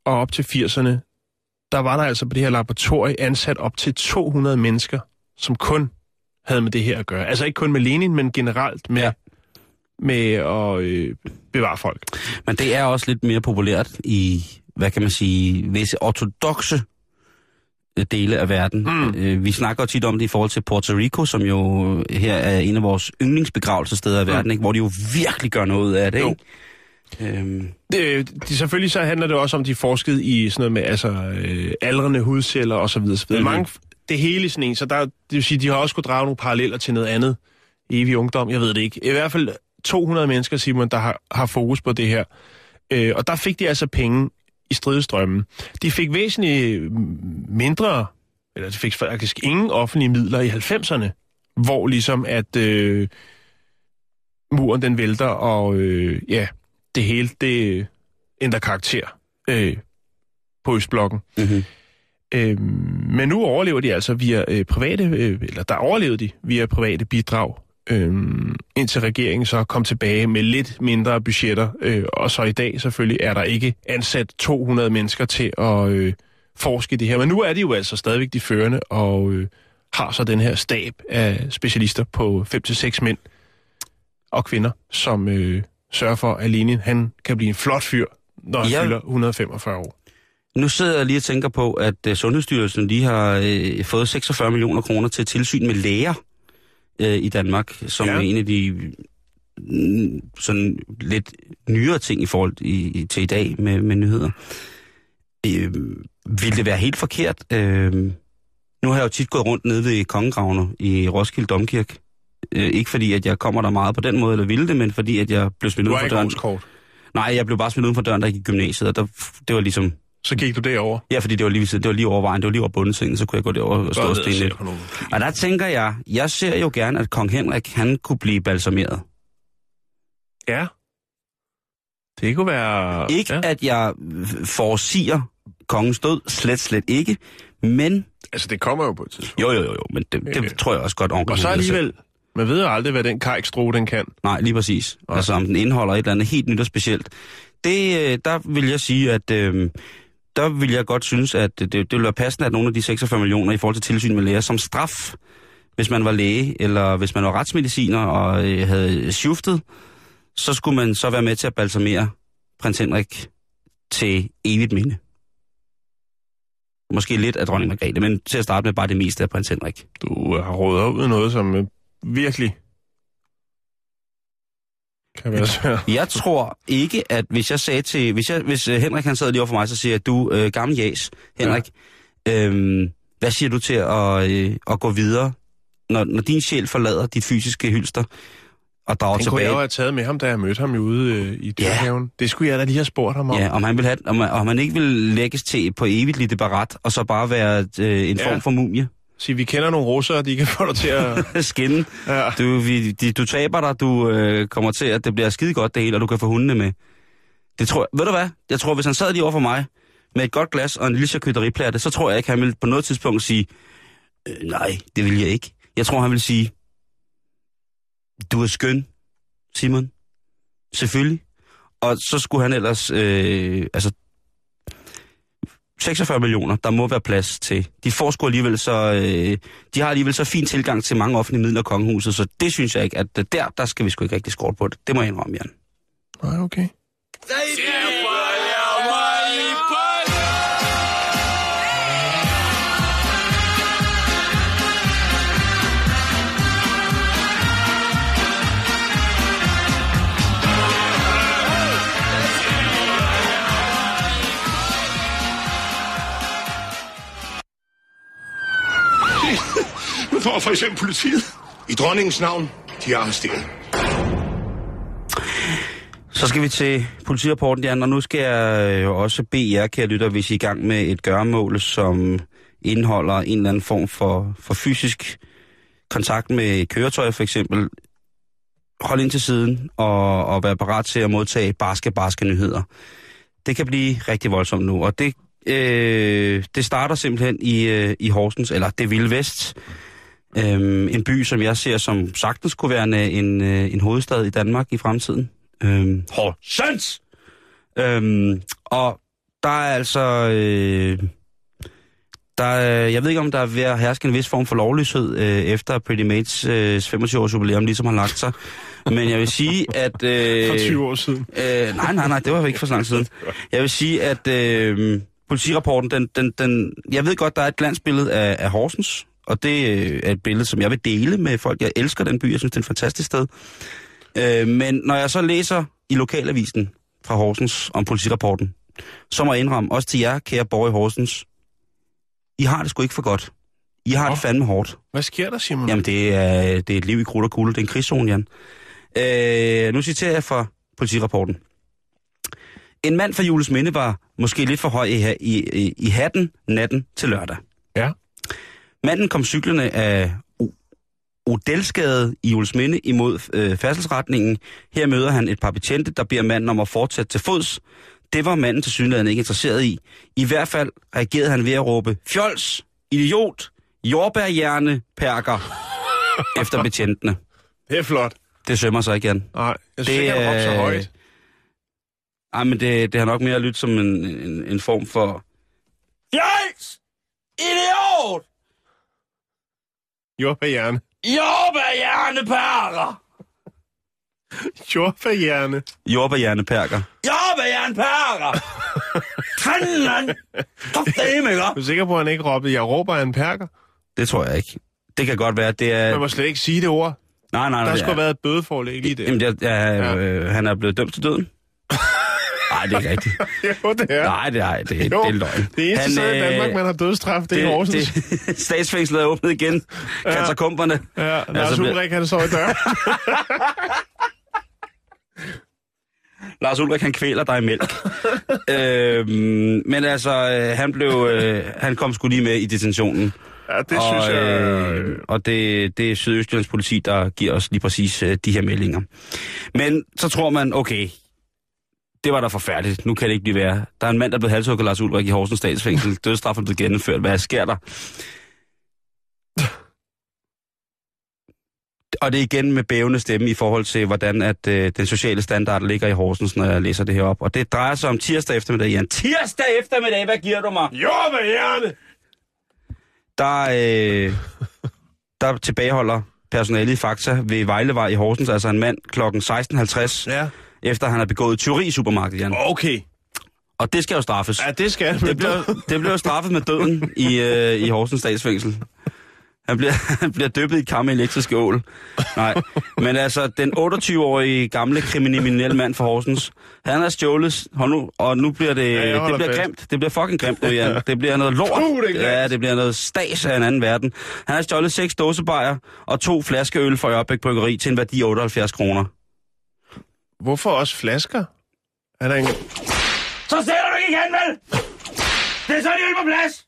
og op til 80'erne, der var der altså på det her laboratorie ansat op til 200 mennesker, som kun havde med det her at gøre. Altså ikke kun med Lenin, men generelt med, ja. Med at øh, bevare folk. Men det er også lidt mere populært i, hvad kan man sige, visse ortodoxe øh, dele af verden. Mm. Øh, vi snakker tit om det i forhold til Puerto Rico, som jo her er en af vores yndlingsbegravelsesteder i verden, mm. ikke? hvor de jo virkelig gør noget af det. Jo. Ikke? Øhm, Det, de, selvfølgelig så handler det også om, de forskede i sådan noget med altså, øh, aldrende hudceller og så videre. Så videre. Mhm. Mm. Mange, det hele sådan en, så der, det vil sige, de har også kunne drage nogle paralleller til noget andet. Evig ungdom, jeg ved det ikke. I hvert fald 200 mennesker, Simon, der har, har fokus på det her. Øh, og der fik de altså penge i stridestrømmen. De fik væsentligt mindre, eller de fik faktisk ingen offentlige midler i 90'erne, hvor ligesom at øh, muren den vælter, og øh, ja, det hele, det ændrer karakter øh, på Østblokken. mm-hmm. Øh, men nu overlever de altså via øh, private, øh, eller der overlevede de via private bidrag, øh, indtil regeringen så kom tilbage med lidt mindre budgetter. Øh, og så i dag selvfølgelig er der ikke ansat 200 mennesker til at øh, forske i det her. Men nu er de jo altså stadigvæk de førende, og øh, har så den her stab af specialister på 5-6 mænd og kvinder, som øh, sørger for, at Lenin han kan blive en flot fyr, når han Ja. fylder 145 år. Nu sidder jeg lige og tænker på, at uh, Sundhedsstyrelsen lige har uh, fået 46 millioner kroner til tilsyn med læger uh, i Danmark, som Ja. er en af de mm, sådan lidt nyere ting i forhold i, til i dag med, med nyheder. Uh, vil det være helt forkert? Uh, nu har jeg jo tit gået rundt nede ved Kongegravene i Roskilde Domkirke. Uh, ikke fordi, at jeg kommer der meget på den måde, eller ville det, men fordi, at jeg blev smidt ud for døren. Nej, jeg blev bare smidt uden for døren, der gik i gymnasiet, og der, det var ligesom... Så gik du derover. Ja, fordi det var lige, det var lige over vejen, det var lige over bundesengen, så kunne jeg gå derover og stå og stene lidt. Og der tænker jeg, jeg ser jo gerne, at kong Henrik, han kunne blive balsameret. Ja. Det kunne være... Ikke, Ja. ja. at jeg forsiger kongens død, slet, slet ikke, men... Altså, det kommer jo på et tidspunkt. Jo, jo, jo, jo men det, det Øh. tror jeg også godt, onkel Og så alligevel, man ved jo aldrig, hvad den kajkstro, den kan. Nej, lige præcis. Nej. Altså, om den indeholder et eller andet helt nyt og specielt. Det, øh, der vil jeg sige, at... Øh, der vil jeg godt synes, at det, det ville være passende, at nogle af de 46 millioner i forhold til tilsyn med læger som straf, hvis man var læge, eller hvis man var retsmediciner og øh, havde shiftet, så skulle man så være med til at balsamere prins Henrik til evigt minde. Måske lidt af dronning Margrethe, men til at starte med bare det meste af prins Henrik. Du øh, har rådet ud noget, som øh, virkelig kan være svært. Jeg tror ikke, at hvis jeg sagde til... Hvis, jeg, hvis øh, Henrik han sad lige over for mig, så siger jeg, du, øh, gammel jas, Henrik, ja. øhm, hvad siger du til at, øh, at gå videre, når, når din sjæl forlader dit fysiske hylster og drager Den kunne jeg tilbage? jo have taget med ham, da jeg mødte ham ude øh, i dyrhaven. Det skulle jeg da lige have spurgt ham om. Ja, om han, vil have, om, om han ikke vil lægges til på evigt lille barat, og så bare være øh, en Ja. form for mumie. Sige, vi kender nogle russere, de kan få dig til at... Skinne. Ja. Du, vi, de, du taber dig, du øh, kommer til, at det bliver skide godt det hele, og du kan få hundene med. Det tror jeg, ved du hvad? Jeg tror, hvis han sad lige over for mig, med et godt glas og en lille charcuterieplatte, så tror jeg ikke, han vil på noget tidspunkt sige, øh, nej, det vil jeg ikke. Jeg tror, han vil sige, du er skøn, Simon. Selvfølgelig. Og så skulle han ellers, øh, altså, 46 millioner, der må være plads til. De får sgu alligevel så, øh, de har alligevel så fin tilgang til mange offentlige midler af kongehuset, så det synes jeg ikke, at øh, der, der skal vi sgu ikke rigtig skåre på det. Det må jeg indrømme, Jan. Nej, okay. Nu får for eksempel politiet. I dronningens navn, de er arresteret. Så skal vi til politirapporten, Jan, og nu skal jeg øh, også bede jer, kære lytter, hvis I er i gang med et gøremål, som indeholder en eller anden form for, for fysisk kontakt med køretøj, for eksempel. Hold ind til siden og, og vær parat til at modtage barske, barske nyheder. Det kan blive rigtig voldsomt nu, og det, øh, det starter simpelthen i, øh, i Horsens, eller det vilde vest. Øhm, en by, som jeg ser som sagtens kunne være en, en, øh, en hovedstad i Danmark i fremtiden. Øhm, Horsens! Øhm, og der er altså... Øh, der, er- jeg ved ikke, om der er ved at herske en vis form for lovløshed øh, efter Pretty Mates øh, 25-års jubilæum, ligesom har lagt sig. Men jeg vil sige, at... Øh, For 20 år siden. Øh, nej, nej, nej, det var ikke for så lang siden. Jeg vil sige, at øh, politirapporten, den, den, den, jeg ved godt, der er et glansbillede af, af Horsens, og det øh, er et billede, som jeg vil dele med folk. Jeg elsker den by, jeg synes, det er et fantastisk sted. Øh, men når jeg så læser i lokalavisen fra Horsens om politirapporten, så må jeg indrømme, også til jer, kære borgere i Horsens, I har det sgu ikke for godt. I har Nå. det fandme hårdt. Hvad sker der, Simon? Jamen, det er, det er et liv i krudt og kulde. Det er en krigszone, Jan. Øh, nu citerer jeg fra politirapporten. En mand fra Jules Minde var måske lidt for høj i, i, i, i hatten natten til lørdag. Ja. Manden kom cyklerne af Odelsgade i Jules Minde imod øh, færdselsretningen. Her møder han et par betjente, der beder manden om at fortsætte til fods. Det var manden til synligheden ikke interesseret i. I hvert fald reagerede han ved at råbe, fjols, idiot, jordbærhjerne, perker, efter betjentene. Det er flot. Det sømmer sig Jan. Nej, jeg synes Det ikke, han så højt. Ej, men det, det har nok mere lyttet som en, en, en form for... Fjols! Idiot! Jordbærhjerne. Jordbærhjerne perker! Jordbærhjerne. Jordbærhjerne perker. Jordbærhjerne perker! Fanden, mand! Kraftedeme, ikke? Er du sikker på, at han ikke råbte, jeg råber en perker? Det tror jeg ikke. Det kan godt være, det er... Man må slet ikke sige det ord. Nej, nej, nej. Der det skulle er- have været et bødeforlæg lige der. Jamen, det er, ja, øh, han er blevet dømt til døden. Nej, det er rigtigt. Jo, det er. Nej, det er, det, det jo, er løgn. det eneste Han, sted i øh, Danmark, man har dødsstraf, det, er i Horsens. det, statsfængslet er åbnet igen. Ja. Katakomberne. Ja, Lars Altså, Ulrik, han står i døren. Lars Ulrik, han kvæler dig i mælk. øhm, men altså, øh, han blev, øh, han kom sgu lige med i detentionen. Ja, det og, synes jeg... Øh, og det, det er Sydøstjyllands politi, der giver os lige præcis øh, de her meldinger. Men så tror man, okay, det var da forfærdeligt. Nu kan det ikke blive værre. Der er en mand, der er blevet halshugget Lars Ulrik i Horsens statsfængsel. Dødsstraffen er blevet gennemført. Hvad sker der? Og det er igen med bævende stemme i forhold til, hvordan at øh, den sociale standard ligger i Horsens, når jeg læser det her op. Og det drejer sig om tirsdag eftermiddag, Jan. Tirsdag eftermiddag, hvad giver du mig? Jordbærhjerne! der, øh, der tilbageholder personalet i Fakta ved Vejlevej i Horsens, altså en mand klokken 16.50, Ja. Efter han har begået tyveri i supermarkedet, Jan. Okay. Og det skal jo straffes. Ja, det skal Det bliver, det bliver jo straffet med døden i, øh, i Horsens statsfængsel. Han bliver, han bliver dyppet i kam med elektriske ål. Nej, men altså, den 28-årige gamle kriminelle mand fra Horsens, han har stjålet, hold nu, og nu bliver det, jeg det bliver fast. grimt. Det bliver fucking grimt nu, Jan. Det bliver noget lort. Uh, det er ja, det bliver noget stas af en anden verden. Han har stjålet seks dåsebajer og to flasker øl fra Ørbæk Bryggeri til en værdi af 78 kroner. Hvorfor også flasker? Er der en... Så sætter du ikke igen, vel? Det er så de på plads.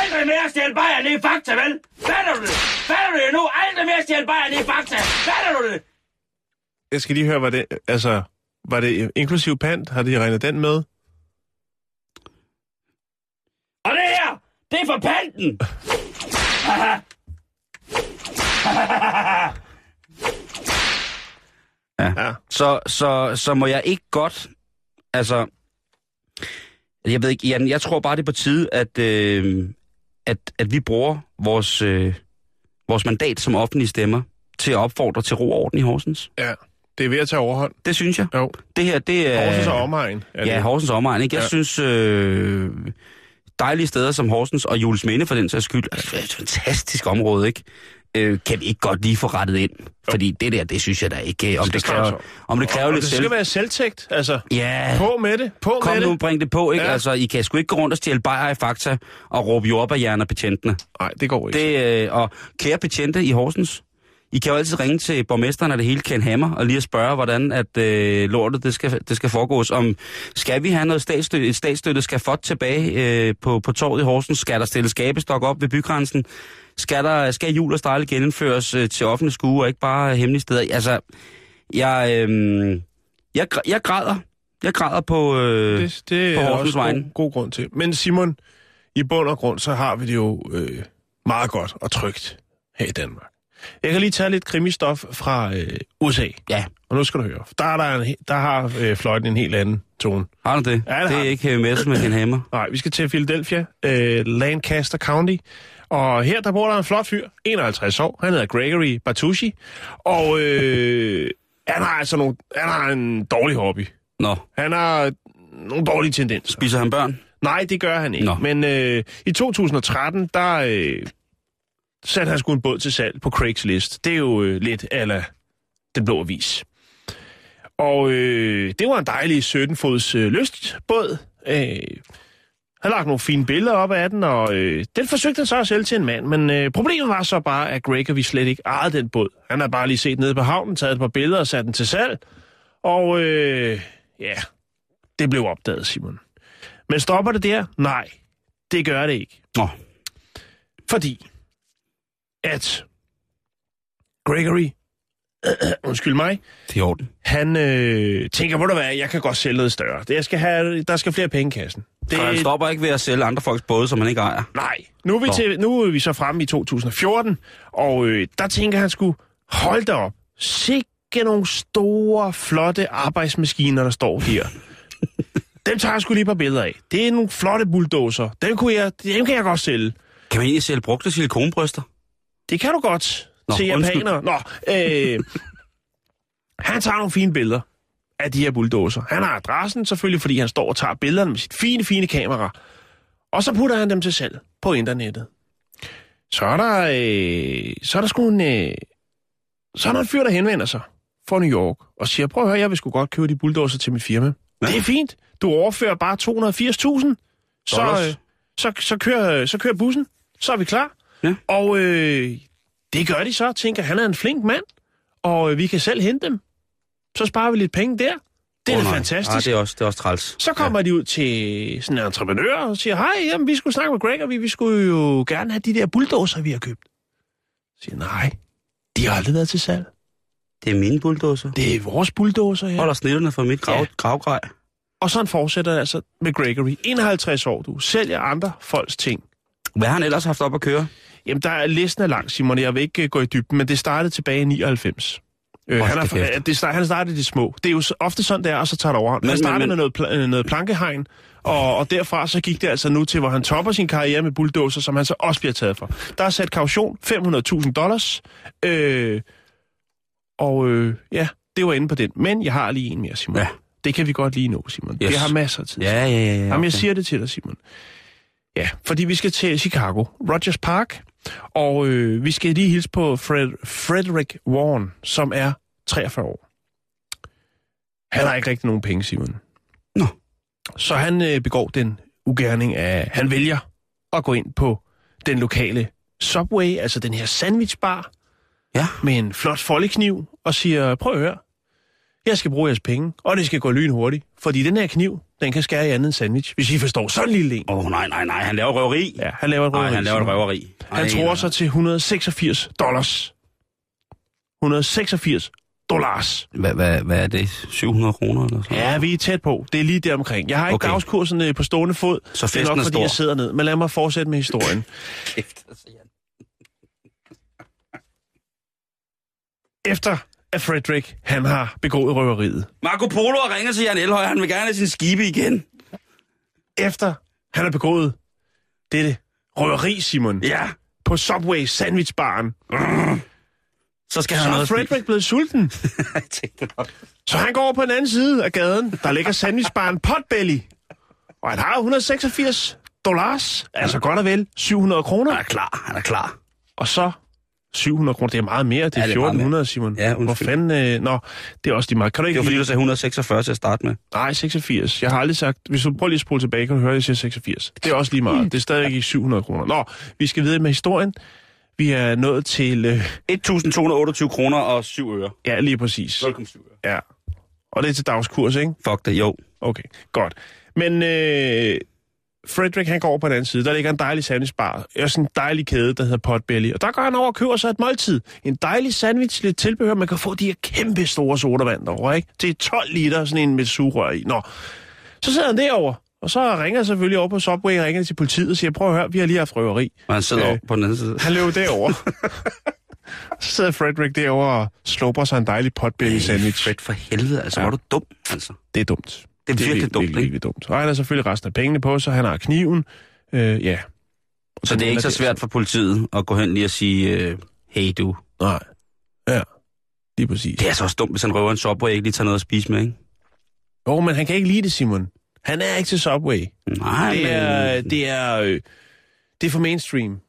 Aldrig mere stjæl bajer ned i fakta, vel? Fatter du det? Fatter du det nu? Aldrig mere stjæl bajer ned i fakta. Fatter du det? Jeg skal lige høre, hvad det... Altså, var det inklusiv pant? Har de regnet den med? Og det her, det er for panten. Ja. Så, så, så må jeg ikke godt, altså, jeg ved ikke, Jan, jeg tror bare, det er på tide, at, øh, at, at vi bruger vores, øh, vores mandat som offentlige stemmer til at opfordre til ro og orden i Horsens. Ja. Det er ved at tage overhånd. Det synes jeg. Jo. Det her, det er... Horsens og omegn. Er Ja, det. Horsens omegn, ikke? Jeg ja. synes, øh, dejlige steder som Horsens og Jules Minde for den sags skyld, altså, det er et fantastisk område, ikke? Øh, kan vi ikke godt lige få rettet ind? Fordi det der, det synes jeg da ikke, om skal det strammes kræver, op. om det kræver og lidt det selv... skal være selvtægt, altså. Ja, På med det, på kom med nu, det. bring det på, ikke? Ja. Altså, I kan sgu ikke gå rundt og stjæle bajer i Fakta og råbe jordbærhjerner betjentene. Nej, det går ikke. Det, øh, og kære betjente i Horsens, I kan jo altid ringe til borgmesteren af det hele, Ken Hammer, og lige at spørge, hvordan at øh, lortet det skal, det skal foregås. Om skal vi have noget statsstøtte, et statsstøtte skal fået tilbage øh, på, på torvet i Horsens? Skal der stille skabestok op ved bygrænsen? Skal, der, skal jul og stejle genindføres øh, til offentlig skue, og ikke bare hemmelige steder? Altså, jeg, øh, jeg, jeg græder. Jeg græder på... Øh, det, det på er også god, god grund til. Men Simon, i bund og grund, så har vi det jo øh, meget godt og trygt her i Danmark. Jeg kan lige tage lidt krimistof fra øh, USA. ja, Og nu skal du høre. Der, er der, en, der har øh, fløjten en helt anden Tone. Har du det? Ja, det det har er den. ikke Heavy Metal med din hammer. Nej, vi skal til Philadelphia, øh, Lancaster County. Og her der bor der en flot fyr, 51 år. Han hedder Gregory Batucci. Og øh, han har altså nogle, han har en dårlig hobby. Nå, Han har nogle dårlige tendenser. spiser han børn? Nej, det gør han ikke. Nå. Men øh, i 2013, der øh, satte han sgu en båd til salg på Craigslist. Det er jo øh, lidt ala den blå avis. Og øh, det var en dejlig 17-fods øh, lystbåd. Øh, han lagt nogle fine billeder op af den, og øh, den forsøgte han så at sælge til en mand. Men øh, problemet var så bare, at Gregory slet ikke ejede den båd. Han har bare lige set nede på havnen, taget et par billeder og sat den til salg. Og øh, ja, det blev opdaget, Simon. Men stopper det der? Nej, det gør det ikke. Nå, Fordi at Gregory, undskyld mig, det er orden. han øh, tænker, hvor du hvad, jeg kan godt sælge noget større. Det, jeg skal have, der skal flere penge i kassen. Det... Han stopper ikke ved at sælge andre folks både, som han ikke ejer. Nej, nu er vi, til, nu er vi så fremme i 2014, og øh, der tænker han skulle hold da op. Sikke nogle store, flotte arbejdsmaskiner, der står her. dem tager jeg sgu lige par billeder af. Det er nogle flotte bulldozer. Dem, kunne jeg, dem kan jeg godt sælge. Kan man egentlig sælge brugte silikonbryster? Det kan du godt Nå, til japanere. Nå, øh, han tager nogle fine billeder af de her bulldozer. Han har adressen selvfølgelig, fordi han står og tager billederne med sit fine, fine kamera. Og så putter han dem til salg på internettet. Så er der, øh, så er der sgu en, øh, så er der en fyr, der henvender sig fra New York og siger, prøv at høre, jeg vil sgu godt købe de bulldozer til mit firma. Ja. Det er fint. Du overfører bare 280.000. Så, øh, så, så, kører, så kører bussen. Så er vi klar. Ja. Og øh, det gør de så. Tænker, han er en flink mand, og øh, vi kan selv hente dem. Så sparer vi lidt penge der. Det er oh, fantastisk. Nej, det er også, det er også træls. Så kommer ja. de ud til sådan en entreprenør og siger, hej, jamen, vi skulle snakke med Greg, og vi, vi skulle jo gerne have de der bulldozer, vi har købt. Så siger nej, de har aldrig været til salg. Det er mine bulldozer. Det er vores bulldozer her. Holder snitterne fra mit grav, Ja. ja. gravgrej. Og sådan fortsætter det altså med Gregory. 51 år, du sælger andre folks ting. Hvad har han ellers haft op at køre? Jamen, der er listen er lang, Simon. Jeg vil ikke øh, gå i dybden, men det startede tilbage i 99. Øh, han, er, det start, han startede i det små. Det er jo ofte sådan, det er, og så tager det over. Men- han startede men- med noget, øh, noget plankehegn, og, og derfra så gik det altså nu til, hvor han topper sin karriere med bulldozer, som han så også bliver taget for. Der er sat kaution, 500.000 dollars, øh, og øh, ja, det var inde på den. Men jeg har lige en mere, Simon. Ja. Det kan vi godt lige nå, Simon. Yes. Vi har masser af tid. Ja, ja, ja. ja Jamen, jeg okay. siger det til dig, Simon. Ja, fordi vi skal til Chicago, Rogers Park, og øh, vi skal lige hilse på Fred, Frederick Warren, som er 43 år. Han har ikke rigtig nogen penge, Simon. Nå. Så han øh, begår den ugerning af, han vælger at gå ind på den lokale Subway, altså den her sandwichbar, Ja. med en flot foldekniv, og siger, prøv at høre, jeg skal bruge jeres penge, og det skal gå lynhurtigt, fordi den her kniv, den kan skære i andet end sandwich, hvis I forstår sådan en lille en. Åh, oh, nej, nej, nej. Han laver røveri. Ja, han laver et Nej, røveri. han laver et røveri. Ej, Han tror nej. sig til 186 dollars. 186 dollars. Hvad, hvad, hvad er det? 700 kroner eller sådan Ja, vi er tæt på. Det er lige der omkring. Jeg har ikke okay. Dagskursen øh, på stående fod. Så det er festen nok, er fordi stor. jeg sidder ned. Men lad mig fortsætte med historien. Altså. Efter at Frederick, han har begået røveriet. Marco Polo har ringet til Jan Elhøj. Han vil gerne have sin skibe igen. Efter han har begået dette røveri, Simon, Ja. på Subway sandwichbaren, Så skal så han er noget Frederick blevet sulten. Så han går over på den anden side af gaden. Der ligger sandwichbaren Potbelly. Og han har 186 dollars. Altså godt og vel 700 kroner. Han er klar. Han er klar. Og så 700 kroner. Det er meget mere. Det er Ja, det er meget 1400, Simon. Ja, Hvor undskyld. fanden... Øh, nå, det er også lige meget. Kan du Det ikke var fordi, du sagde 146 til at starte med. Nej, 86. Jeg har aldrig sagt... Hvis du prøver lige at spole tilbage, kan du høre, at jeg siger 86. Det er også lige meget. Det er stadig ikke 700 kroner. Nå, vi skal videre med historien. Vi er nået til... Øh, 1.228 kroner og 7 øre. ja, lige præcis. 0,7 øre. Ja. Og det er til dagskurs, ikke? Fuck det, jo. Okay, godt. Men øh, Frederick, han går over på den anden side. Der ligger en dejlig sandwichbar. Også en dejlig kæde, der hedder Potbelly. Og der går han over og køber sig et måltid. En dejlig sandwich, lidt tilbehør. Man kan få de her kæmpe store sodavand derovre, ikke? Til 12 liter, sådan en med sugerør i. Nå. Så sidder han derovre. Og så ringer jeg selvfølgelig over på Subway og ringer til politiet og siger, prøv at høre, vi har lige haft røveri. Og han sidder Øh. op på den anden side. Han løber derover. så sidder Frederick derovre og slupper sig en dejlig potbelly sandwich. Fred, for helvede, altså, ja. var du dum, altså. Det er dumt. Det er Det er virkelig virkelig, dumt, virkelig, virkelig. Og han har selvfølgelig resten af pengene på sig, han har kniven. Øh, ja. Så det er ikke så svært for politiet at gå hen lige og sige, øh, hey du. Nej. Ja, lige præcis. Det er så også dumt, hvis han røver en Subway og ikke lige tager noget at spise med, ikke? Jo, men han kan ikke lide det, Simon. Han er ikke til Subway. Nej, Det men er, det er, øh, det er for mainstream.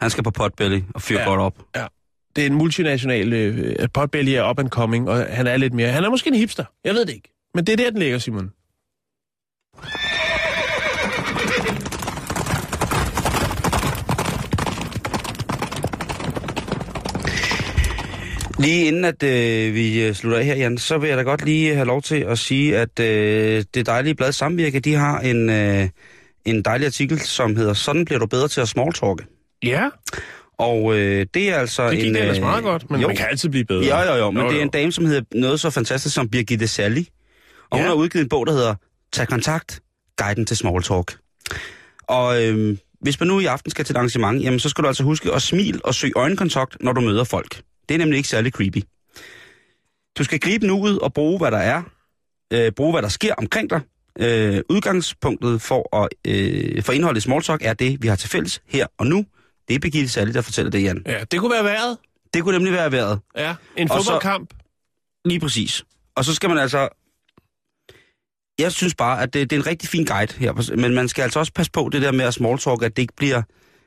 han skal på potbelly og fyre Ja. godt op. Det er en multinational, øh, Potbelly er up and coming, og han er lidt mere, han er måske en hipster, jeg ved det ikke. Men det er der, den ligger, Simon. Lige inden at øh, vi øh, slutter af her, Jan, så vil jeg da godt lige have lov til at sige, at øh, det dejlige blad Samvirke, de har en, øh, en dejlig artikel, som hedder Sådan bliver du bedre til at smalltalke. Ja, Og øh, det er altså det gik en... det ellers øh, meget godt, men jo. man kan altid blive bedre. Jo, jo, jo, men Jo, det er jo. en dame, som hedder noget så fantastisk som Birgitte Sally. Og hun Ja. har udgivet en bog, der hedder Tag kontakt, guiden til small talk. Og øh, hvis man nu i aften skal til et arrangement, jamen så skal du altså huske at smile og søge øjenkontakt, når du møder folk. Det er nemlig ikke særlig creepy. Du skal gribe nuet og bruge, hvad der er. Øh, bruge, hvad der sker omkring dig. Øh, udgangspunktet for, at, øh, for indholdet i small talk er det, vi har til fælles her og nu. Det er Birgitte Sally, der fortæller det, Jan. Ja, det kunne være været. Det kunne nemlig være været. Ja, en Og så- fodboldkamp. Lige præcis. Og så skal man altså... Jeg synes bare, at det, det er en rigtig fin guide her, men man skal altså også passe på det der med at small talk, at det ikke bliver...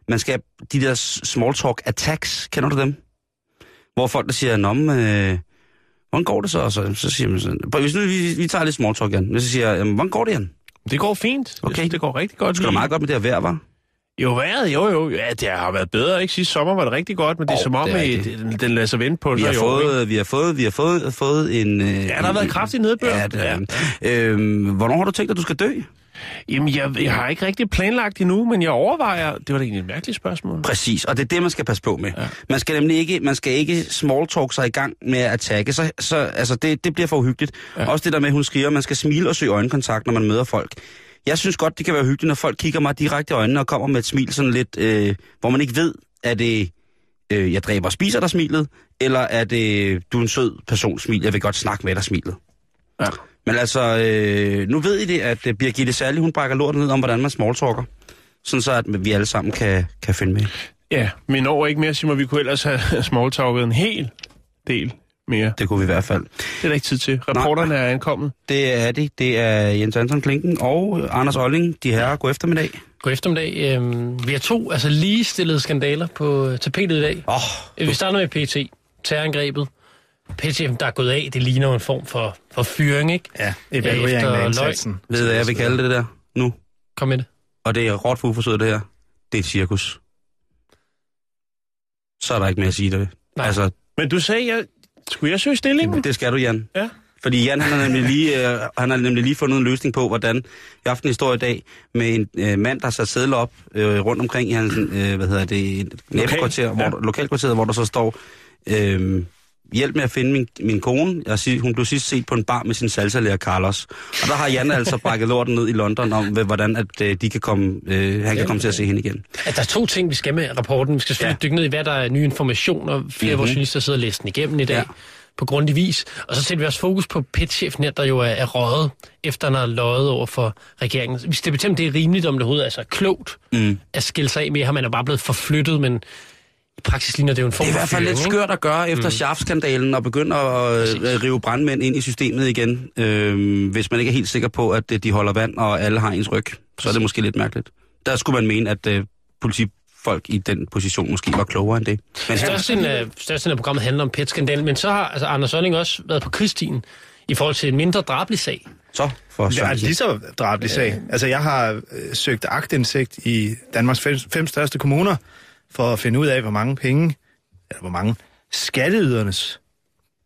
Man skal de der small talk attacks, kender du dem? Hvor folk der siger, Nå, men, øh, hvordan går det så? Og så, så siger man sådan, hvis nu vi, vi tager lidt small talk, Jan. Jeg siger, jamen, hvordan går det, Jan? Det går fint. Jeg Okay. synes, det går rigtig godt. Du lige. meget godt med det her vejr, var? Jo, vejret, jo, jo. Ja, det har været bedre, ikke? Sidste sommer var det rigtig godt, men det er Åh, som om, det er den, den lader sig vente på Vi har, år, fået, vi har fået, vi har fået, fået en... Øh, Ja, der har været kraftig nedbør. Ja, det er, øhm, hvornår har du tænkt, at du skal dø? Jamen, jeg, jeg har ikke rigtig planlagt endnu, men jeg overvejer... Det var da egentlig et mærkeligt spørgsmål. Præcis, og det er det, man skal passe på med. Ja. Ja. Man skal nemlig ikke, man skal ikke small talk sig i gang med at attacke, så, så altså det, det bliver for uhyggeligt. Ja. Ja. Også det der med, at hun skriver, at man skal smile og søge øjenkontakt, når man møder folk. Jeg synes godt, det kan være hyggeligt, når folk kigger mig direkte i øjnene og kommer med et smil sådan lidt, øh, hvor man ikke ved, er det, øh, jeg dræber og spiser dig smilet, eller er det, du er en sød person smil, jeg vil godt snakke med dig smilet. Ja. Men altså, øh, nu ved I det, at øh, Birgitte Særlig, hun brækker lorten ned om, hvordan man smalltalker. Sådan så, at vi alle sammen kan, kan finde med. Ja, men over ikke mere, Simon. Vi kunne ellers have smalltalket en hel del mere. Det kunne vi i hvert fald. Det er der ikke tid til. Reporterne er ankommet. Det er det. Det er Jens Anton Klinken og Anders Olling. De her god eftermiddag. God eftermiddag. Øhm, vi har to altså ligestillede skandaler på tapetet i dag. Åh, Oh, vi starter med PT. Terrorangrebet. PT, der er gået af, det ligner jo en form for, for fyring, ikke? Ja, evaluering Efter af indsatsen. ved hvad jeg vil kalde det der nu? Kom med det. Og det er råt for uforsøget, det her. Det er et cirkus. Så er der ikke mere at sige det. Nej. Altså, Men du sagde, jeg... skulle jeg søge stillingen? det skal du, Jan. Ja. Fordi Jan, han har nemlig lige, øh, han har nemlig lige fundet en løsning på, hvordan jeg har haft en historie i dag med en øh, mand, der har sat sædler op øh, rundt omkring i hans, øh, hvad hedder det, et nabokvarter, ja. hvor, lokalkvarteret, hvor der så står, øh, hjælp med at finde min, min kone. Jeg siger, hun blev sidst set på en bar med sin salsalærer Carlos. Og der har Jan altså brækket lorten ned i London om, hvordan at, øh, de kan komme, øh, han kan komme til at se hende igen. At der er to ting, vi skal med rapporten. Vi skal selvfølgelig ja. dykke ned i, hvad der er nye informationer. Flere mm-hmm. af vores journalister sidder og læser den igennem i dag. Ja. Ja på grundig vis. Og så sætter vi også fokus på PET-chefen her, der jo er, er røget, efter han har løjet over for regeringen. Vi skal bestemme, det er rimeligt, om det overhovedet er så klogt Mm. at skille sig af med ham. Han er bare blevet forflyttet, men i praksis ligner det jo en form Det er i hvert fald lidt skørt at gøre efter mm. Schaff-skandalen og begynde at øh, rive brandmænd ind i systemet igen, øh, hvis man ikke er helt sikker på, at øh, de holder vand og alle har ens ryg. Så er det måske lidt mærkeligt. Der skulle man mene, at øh, politifolk i den position måske var klogere end det. Men Størstedelen af, størstedelen af programmet handler om PET-skandalen, men så har altså, Anders Sørling også været på krigsstien i forhold til en mindre drabelig sag. så for Det er lige så drabelig sag. Altså, jeg har øh, søgt agtindsigt i Danmarks fem, fem største kommuner, for at finde ud af, hvor mange penge, eller hvor mange skatteydernes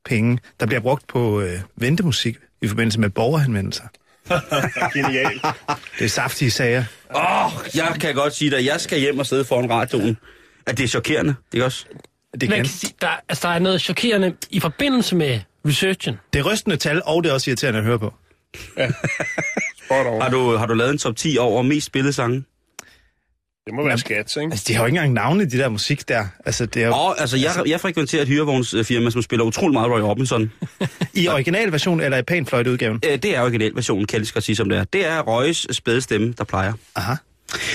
penge, der bliver brugt på øh, ventemusik i forbindelse med borgerhenvendelser. Genial. Det er saftige sager. Åh, jeg kan godt sige dig, at jeg skal hjem og sidde foran radioen. At det er chokerende, ikke også? Det, Man kan. sige, der, altså, der er noget chokerende i forbindelse med researchen. det er rystende tal, og det er også irriterende at høre på. Har du, har du lavet en top 10 over mest spillede sange? Det må være skats, ikke? Altså, de har jo ikke engang navne, de der musik der. Altså, det er jo, Og altså, jeg, jeg frekventerer et hyrevognsfirma, som spiller utrolig meget Roy Orbison. I originalversion eller i panfløjteudgaven? Øh, Det er originalversionen, kan jeg lige sige, som det er. Det er Røges spæde stemme, der plejer. Aha.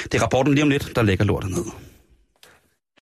Det er rapporten lige om lidt, der lægger lortet ned.